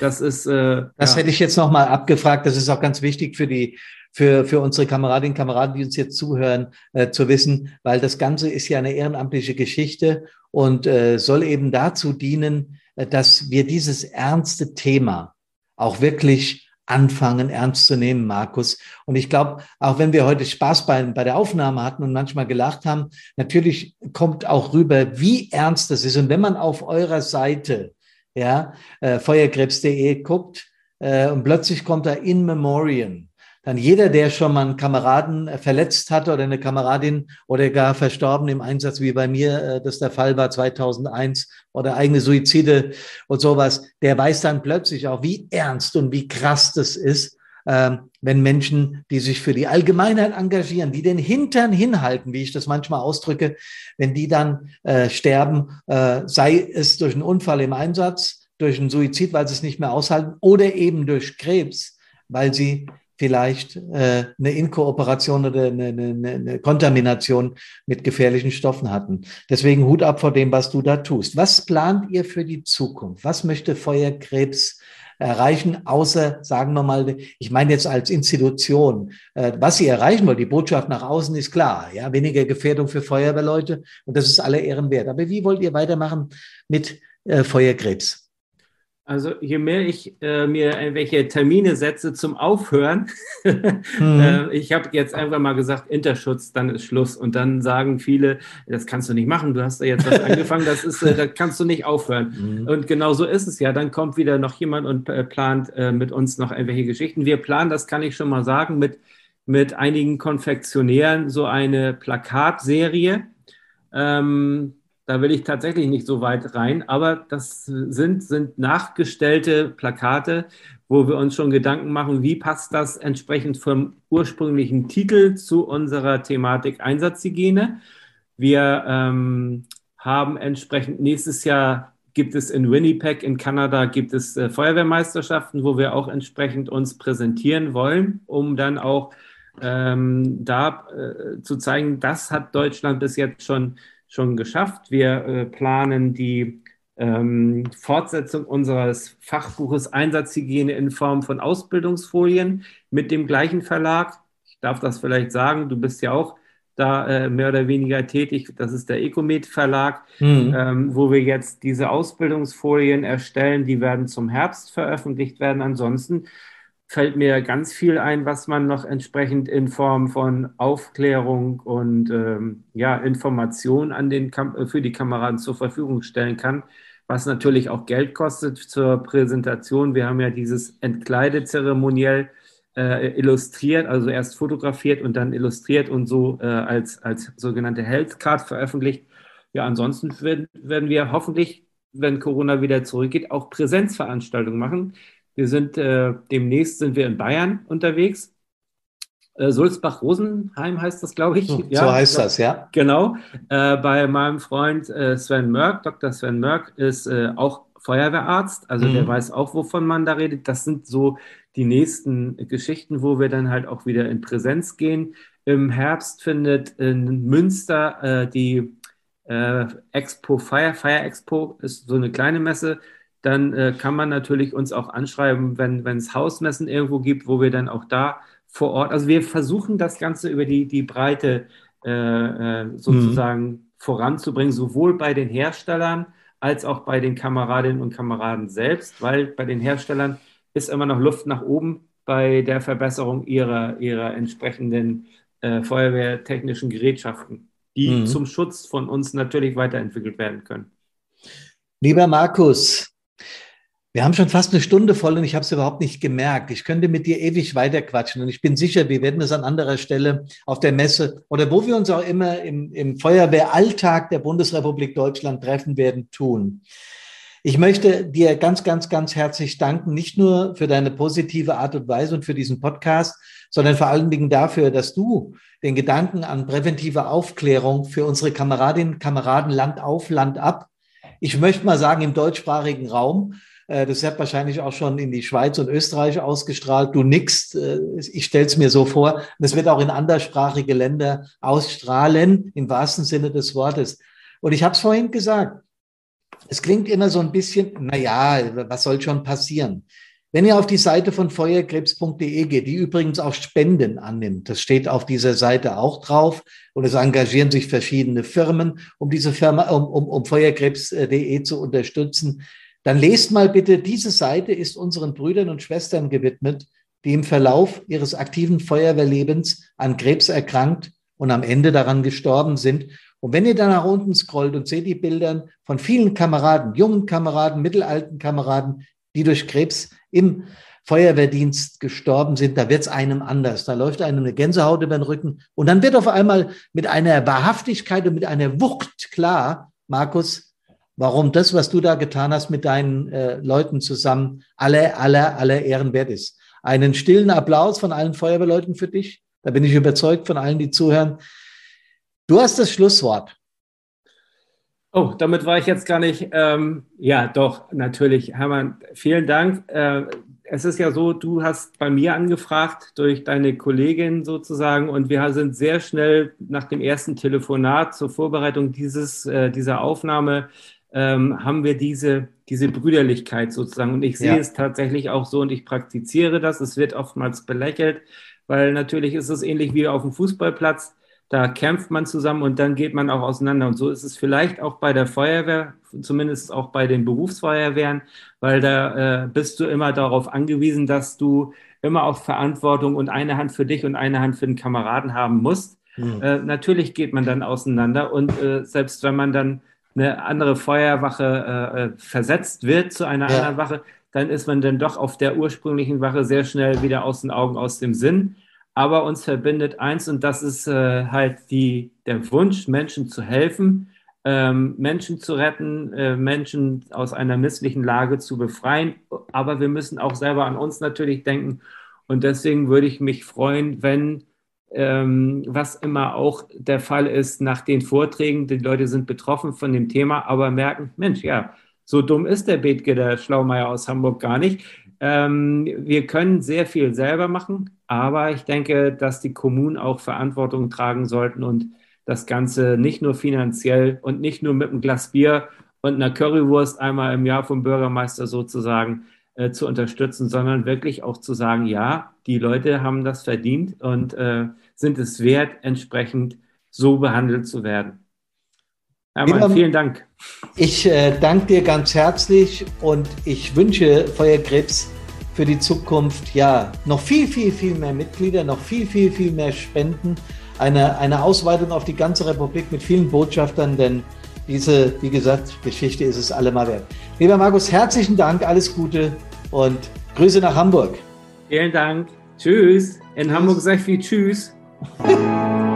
Das ist. Äh, das ja. hätte ich jetzt nochmal abgefragt. Das ist auch ganz wichtig für die für, für unsere Kameradinnen und Kameraden, die uns jetzt zuhören, äh, zu wissen, weil das Ganze ist ja eine ehrenamtliche Geschichte und äh, soll eben dazu dienen, äh, dass wir dieses ernste Thema auch wirklich anfangen, ernst zu nehmen, Markus. Und ich glaube, auch wenn wir heute Spaß bei, bei der Aufnahme hatten und manchmal gelacht haben, natürlich kommt auch rüber, wie ernst das ist. Und wenn man auf eurer Seite, ja, äh, feuerkrebs.de guckt, äh, und plötzlich kommt da In Memoriam dann jeder, der schon mal einen Kameraden äh, verletzt hatte oder eine Kameradin oder gar verstorben im Einsatz, wie bei mir äh, das der Fall war 2001 oder eigene Suizide und sowas, der weiß dann plötzlich auch, wie ernst und wie krass das ist, ähm, wenn Menschen, die sich für die Allgemeinheit engagieren, die den Hintern hinhalten, wie ich das manchmal ausdrücke, wenn die dann äh, sterben, äh, sei es durch einen Unfall im Einsatz, durch einen Suizid, weil sie es nicht mehr aushalten, oder eben durch Krebs, weil sie vielleicht äh, eine Inkooperation oder eine, eine, eine Kontamination mit gefährlichen Stoffen hatten. Deswegen Hut ab vor dem, was du da tust. Was plant ihr für die Zukunft? Was möchte Feuerkrebs erreichen, außer, sagen wir mal, ich meine jetzt als Institution, äh, was sie erreichen wollen, die Botschaft nach außen ist klar, ja, weniger Gefährdung für Feuerwehrleute und das ist alle Ehren wert. Aber wie wollt ihr weitermachen mit äh, Feuerkrebs? Also je mehr ich äh, mir irgendwelche Termine setze zum Aufhören, mhm. äh, ich habe jetzt einfach mal gesagt, Interschutz, dann ist Schluss. Und dann sagen viele, das kannst du nicht machen, du hast da jetzt was angefangen, das ist, äh, da kannst du nicht aufhören. Mhm. Und genau so ist es ja. Dann kommt wieder noch jemand und äh, plant äh, mit uns noch irgendwelche Geschichten. Wir planen, das kann ich schon mal sagen, mit, mit einigen Konfektionären so eine Plakatserie. Ähm, da will ich tatsächlich nicht so weit rein, aber das sind, sind nachgestellte Plakate, wo wir uns schon Gedanken machen, wie passt das entsprechend vom ursprünglichen Titel zu unserer Thematik Einsatzhygiene. Wir ähm, haben entsprechend nächstes Jahr gibt es in Winnipeg in Kanada gibt es äh, Feuerwehrmeisterschaften, wo wir auch entsprechend uns präsentieren wollen, um dann auch ähm, da äh, zu zeigen, das hat Deutschland bis jetzt schon schon geschafft. Wir äh, planen die ähm, Fortsetzung unseres Fachbuches Einsatzhygiene in Form von Ausbildungsfolien mit dem gleichen Verlag. Ich darf das vielleicht sagen, du bist ja auch da äh, mehr oder weniger tätig. Das ist der Ecomed Verlag, mhm. ähm, wo wir jetzt diese Ausbildungsfolien erstellen. Die werden zum Herbst veröffentlicht werden. Ansonsten fällt mir ganz viel ein, was man noch entsprechend in Form von Aufklärung und ähm, ja, Information an den Kam für die Kameraden zur Verfügung stellen kann, was natürlich auch Geld kostet zur Präsentation. Wir haben ja dieses Entkleidezeremoniell äh, illustriert, also erst fotografiert und dann illustriert und so äh, als, als sogenannte Health Card veröffentlicht. Ja, ansonsten werden, werden wir hoffentlich, wenn Corona wieder zurückgeht, auch Präsenzveranstaltungen machen. Wir sind äh, demnächst sind wir in Bayern unterwegs. Äh, Sulzbach-Rosenheim heißt das, glaube ich. So, ja, so heißt das, ja. Genau. Äh, bei meinem Freund äh, Sven Mörk, Dr. Sven Mörk, ist äh, auch Feuerwehrarzt, also mhm. der weiß auch, wovon man da redet. Das sind so die nächsten Geschichten, wo wir dann halt auch wieder in Präsenz gehen. Im Herbst findet in Münster äh, die Expo Fire, Fire Expo ist so eine kleine Messe. Dann äh, kann man natürlich uns auch anschreiben, wenn es Hausmessen irgendwo gibt, wo wir dann auch da vor Ort, also wir versuchen das Ganze über die, die Breite äh, äh, sozusagen mhm. voranzubringen, sowohl bei den Herstellern als auch bei den Kameradinnen und Kameraden selbst, weil bei den Herstellern ist immer noch Luft nach oben bei der Verbesserung ihrer, ihrer entsprechenden äh, feuerwehrtechnischen Gerätschaften, die mhm. zum Schutz von uns natürlich weiterentwickelt werden können. Lieber Markus, wir haben schon fast eine Stunde voll und ich habe es überhaupt nicht gemerkt. Ich könnte mit dir ewig weiterquatschen und ich bin sicher, wir werden es an anderer Stelle auf der Messe oder wo wir uns auch immer im, im Feuerwehralltag der Bundesrepublik Deutschland treffen werden, tun. Ich möchte dir ganz, ganz, ganz herzlich danken, nicht nur für deine positive Art und Weise und für diesen Podcast, sondern vor allen Dingen dafür, dass du den Gedanken an präventive Aufklärung für unsere Kameradinnen und Kameraden Land auf, Land ab, ich möchte mal sagen, im deutschsprachigen Raum, äh, das hat wahrscheinlich auch schon in die Schweiz und Österreich ausgestrahlt. Du nickst, äh, ich stelle es mir so vor. Das wird auch in anderssprachige Länder ausstrahlen, im wahrsten Sinne des Wortes. Und ich habe es vorhin gesagt, es klingt immer so ein bisschen, naja, was soll schon passieren? Wenn ihr auf die Seite von feuerkrebs.de geht, die übrigens auch Spenden annimmt, das steht auf dieser Seite auch drauf, und es engagieren sich verschiedene Firmen, um diese Firma, um, um, um feuerkrebs.de zu unterstützen, dann lest mal bitte, diese Seite ist unseren Brüdern und Schwestern gewidmet, die im Verlauf ihres aktiven Feuerwehrlebens an Krebs erkrankt und am Ende daran gestorben sind. Und wenn ihr da nach unten scrollt und seht die Bilder von vielen Kameraden, jungen Kameraden, mittelalten Kameraden, die durch Krebs im Feuerwehrdienst gestorben sind, da wird es einem anders. Da läuft einem eine Gänsehaut über den Rücken. Und dann wird auf einmal mit einer Wahrhaftigkeit und mit einer Wucht klar, Markus, warum das, was du da getan hast mit deinen äh, Leuten zusammen, aller, aller, aller Ehren wert ist. Einen stillen Applaus von allen Feuerwehrleuten für dich. Da bin ich überzeugt von allen, die zuhören. Du hast das Schlusswort. Oh, damit war ich jetzt gar nicht. Ähm, ja, doch, natürlich. Hermann, vielen Dank. Äh, es ist ja so, du hast bei mir angefragt durch deine Kollegin sozusagen und wir sind sehr schnell nach dem ersten Telefonat zur Vorbereitung dieses, äh, dieser Aufnahme ähm, haben wir diese, diese Brüderlichkeit sozusagen. Und ich sehe ja. es tatsächlich auch so und ich praktiziere das. Es wird oftmals belächelt, weil natürlich ist es ähnlich wie auf dem Fußballplatz da kämpft man zusammen und dann geht man auch auseinander. Und so ist es vielleicht auch bei der Feuerwehr, zumindest auch bei den Berufsfeuerwehren, weil da äh, bist du immer darauf angewiesen, dass du immer auch Verantwortung und eine Hand für dich und eine Hand für den Kameraden haben musst. Mhm. Äh, natürlich geht man dann auseinander und äh, selbst wenn man dann eine andere Feuerwache äh, äh, versetzt wird zu einer ja. anderen Wache, dann ist man dann doch auf der ursprünglichen Wache sehr schnell wieder aus den Augen, aus dem Sinn aber uns verbindet eins und das ist äh, halt die, der Wunsch, Menschen zu helfen, ähm, Menschen zu retten, äh, Menschen aus einer misslichen Lage zu befreien. Aber wir müssen auch selber an uns natürlich denken. Und deswegen würde ich mich freuen, wenn, ähm, was immer auch der Fall ist, nach den Vorträgen, die Leute sind betroffen von dem Thema, aber merken, Mensch, ja, so dumm ist der Bethke, der Schlaumeier aus Hamburg gar nicht. Ähm, wir können sehr viel selber machen, aber ich denke, dass die Kommunen auch Verantwortung tragen sollten und das Ganze nicht nur finanziell und nicht nur mit einem Glas Bier und einer Currywurst einmal im Jahr vom Bürgermeister sozusagen äh, zu unterstützen, sondern wirklich auch zu sagen, ja, die Leute haben das verdient und äh, sind es wert, entsprechend so behandelt zu werden. Hermann, vielen Dank. Ich äh, danke dir ganz herzlich und ich wünsche Feuerkrebs für die Zukunft ja noch viel, viel, viel mehr Mitglieder, noch viel, viel, viel mehr Spenden, eine, eine Ausweitung auf die ganze Republik mit vielen Botschaftern, denn diese, wie gesagt, Geschichte ist es allemal wert. Lieber Markus, herzlichen Dank, alles Gute und Grüße nach Hamburg. Vielen Dank. Tschüss. In. Hamburg sage ich viel Tschüss.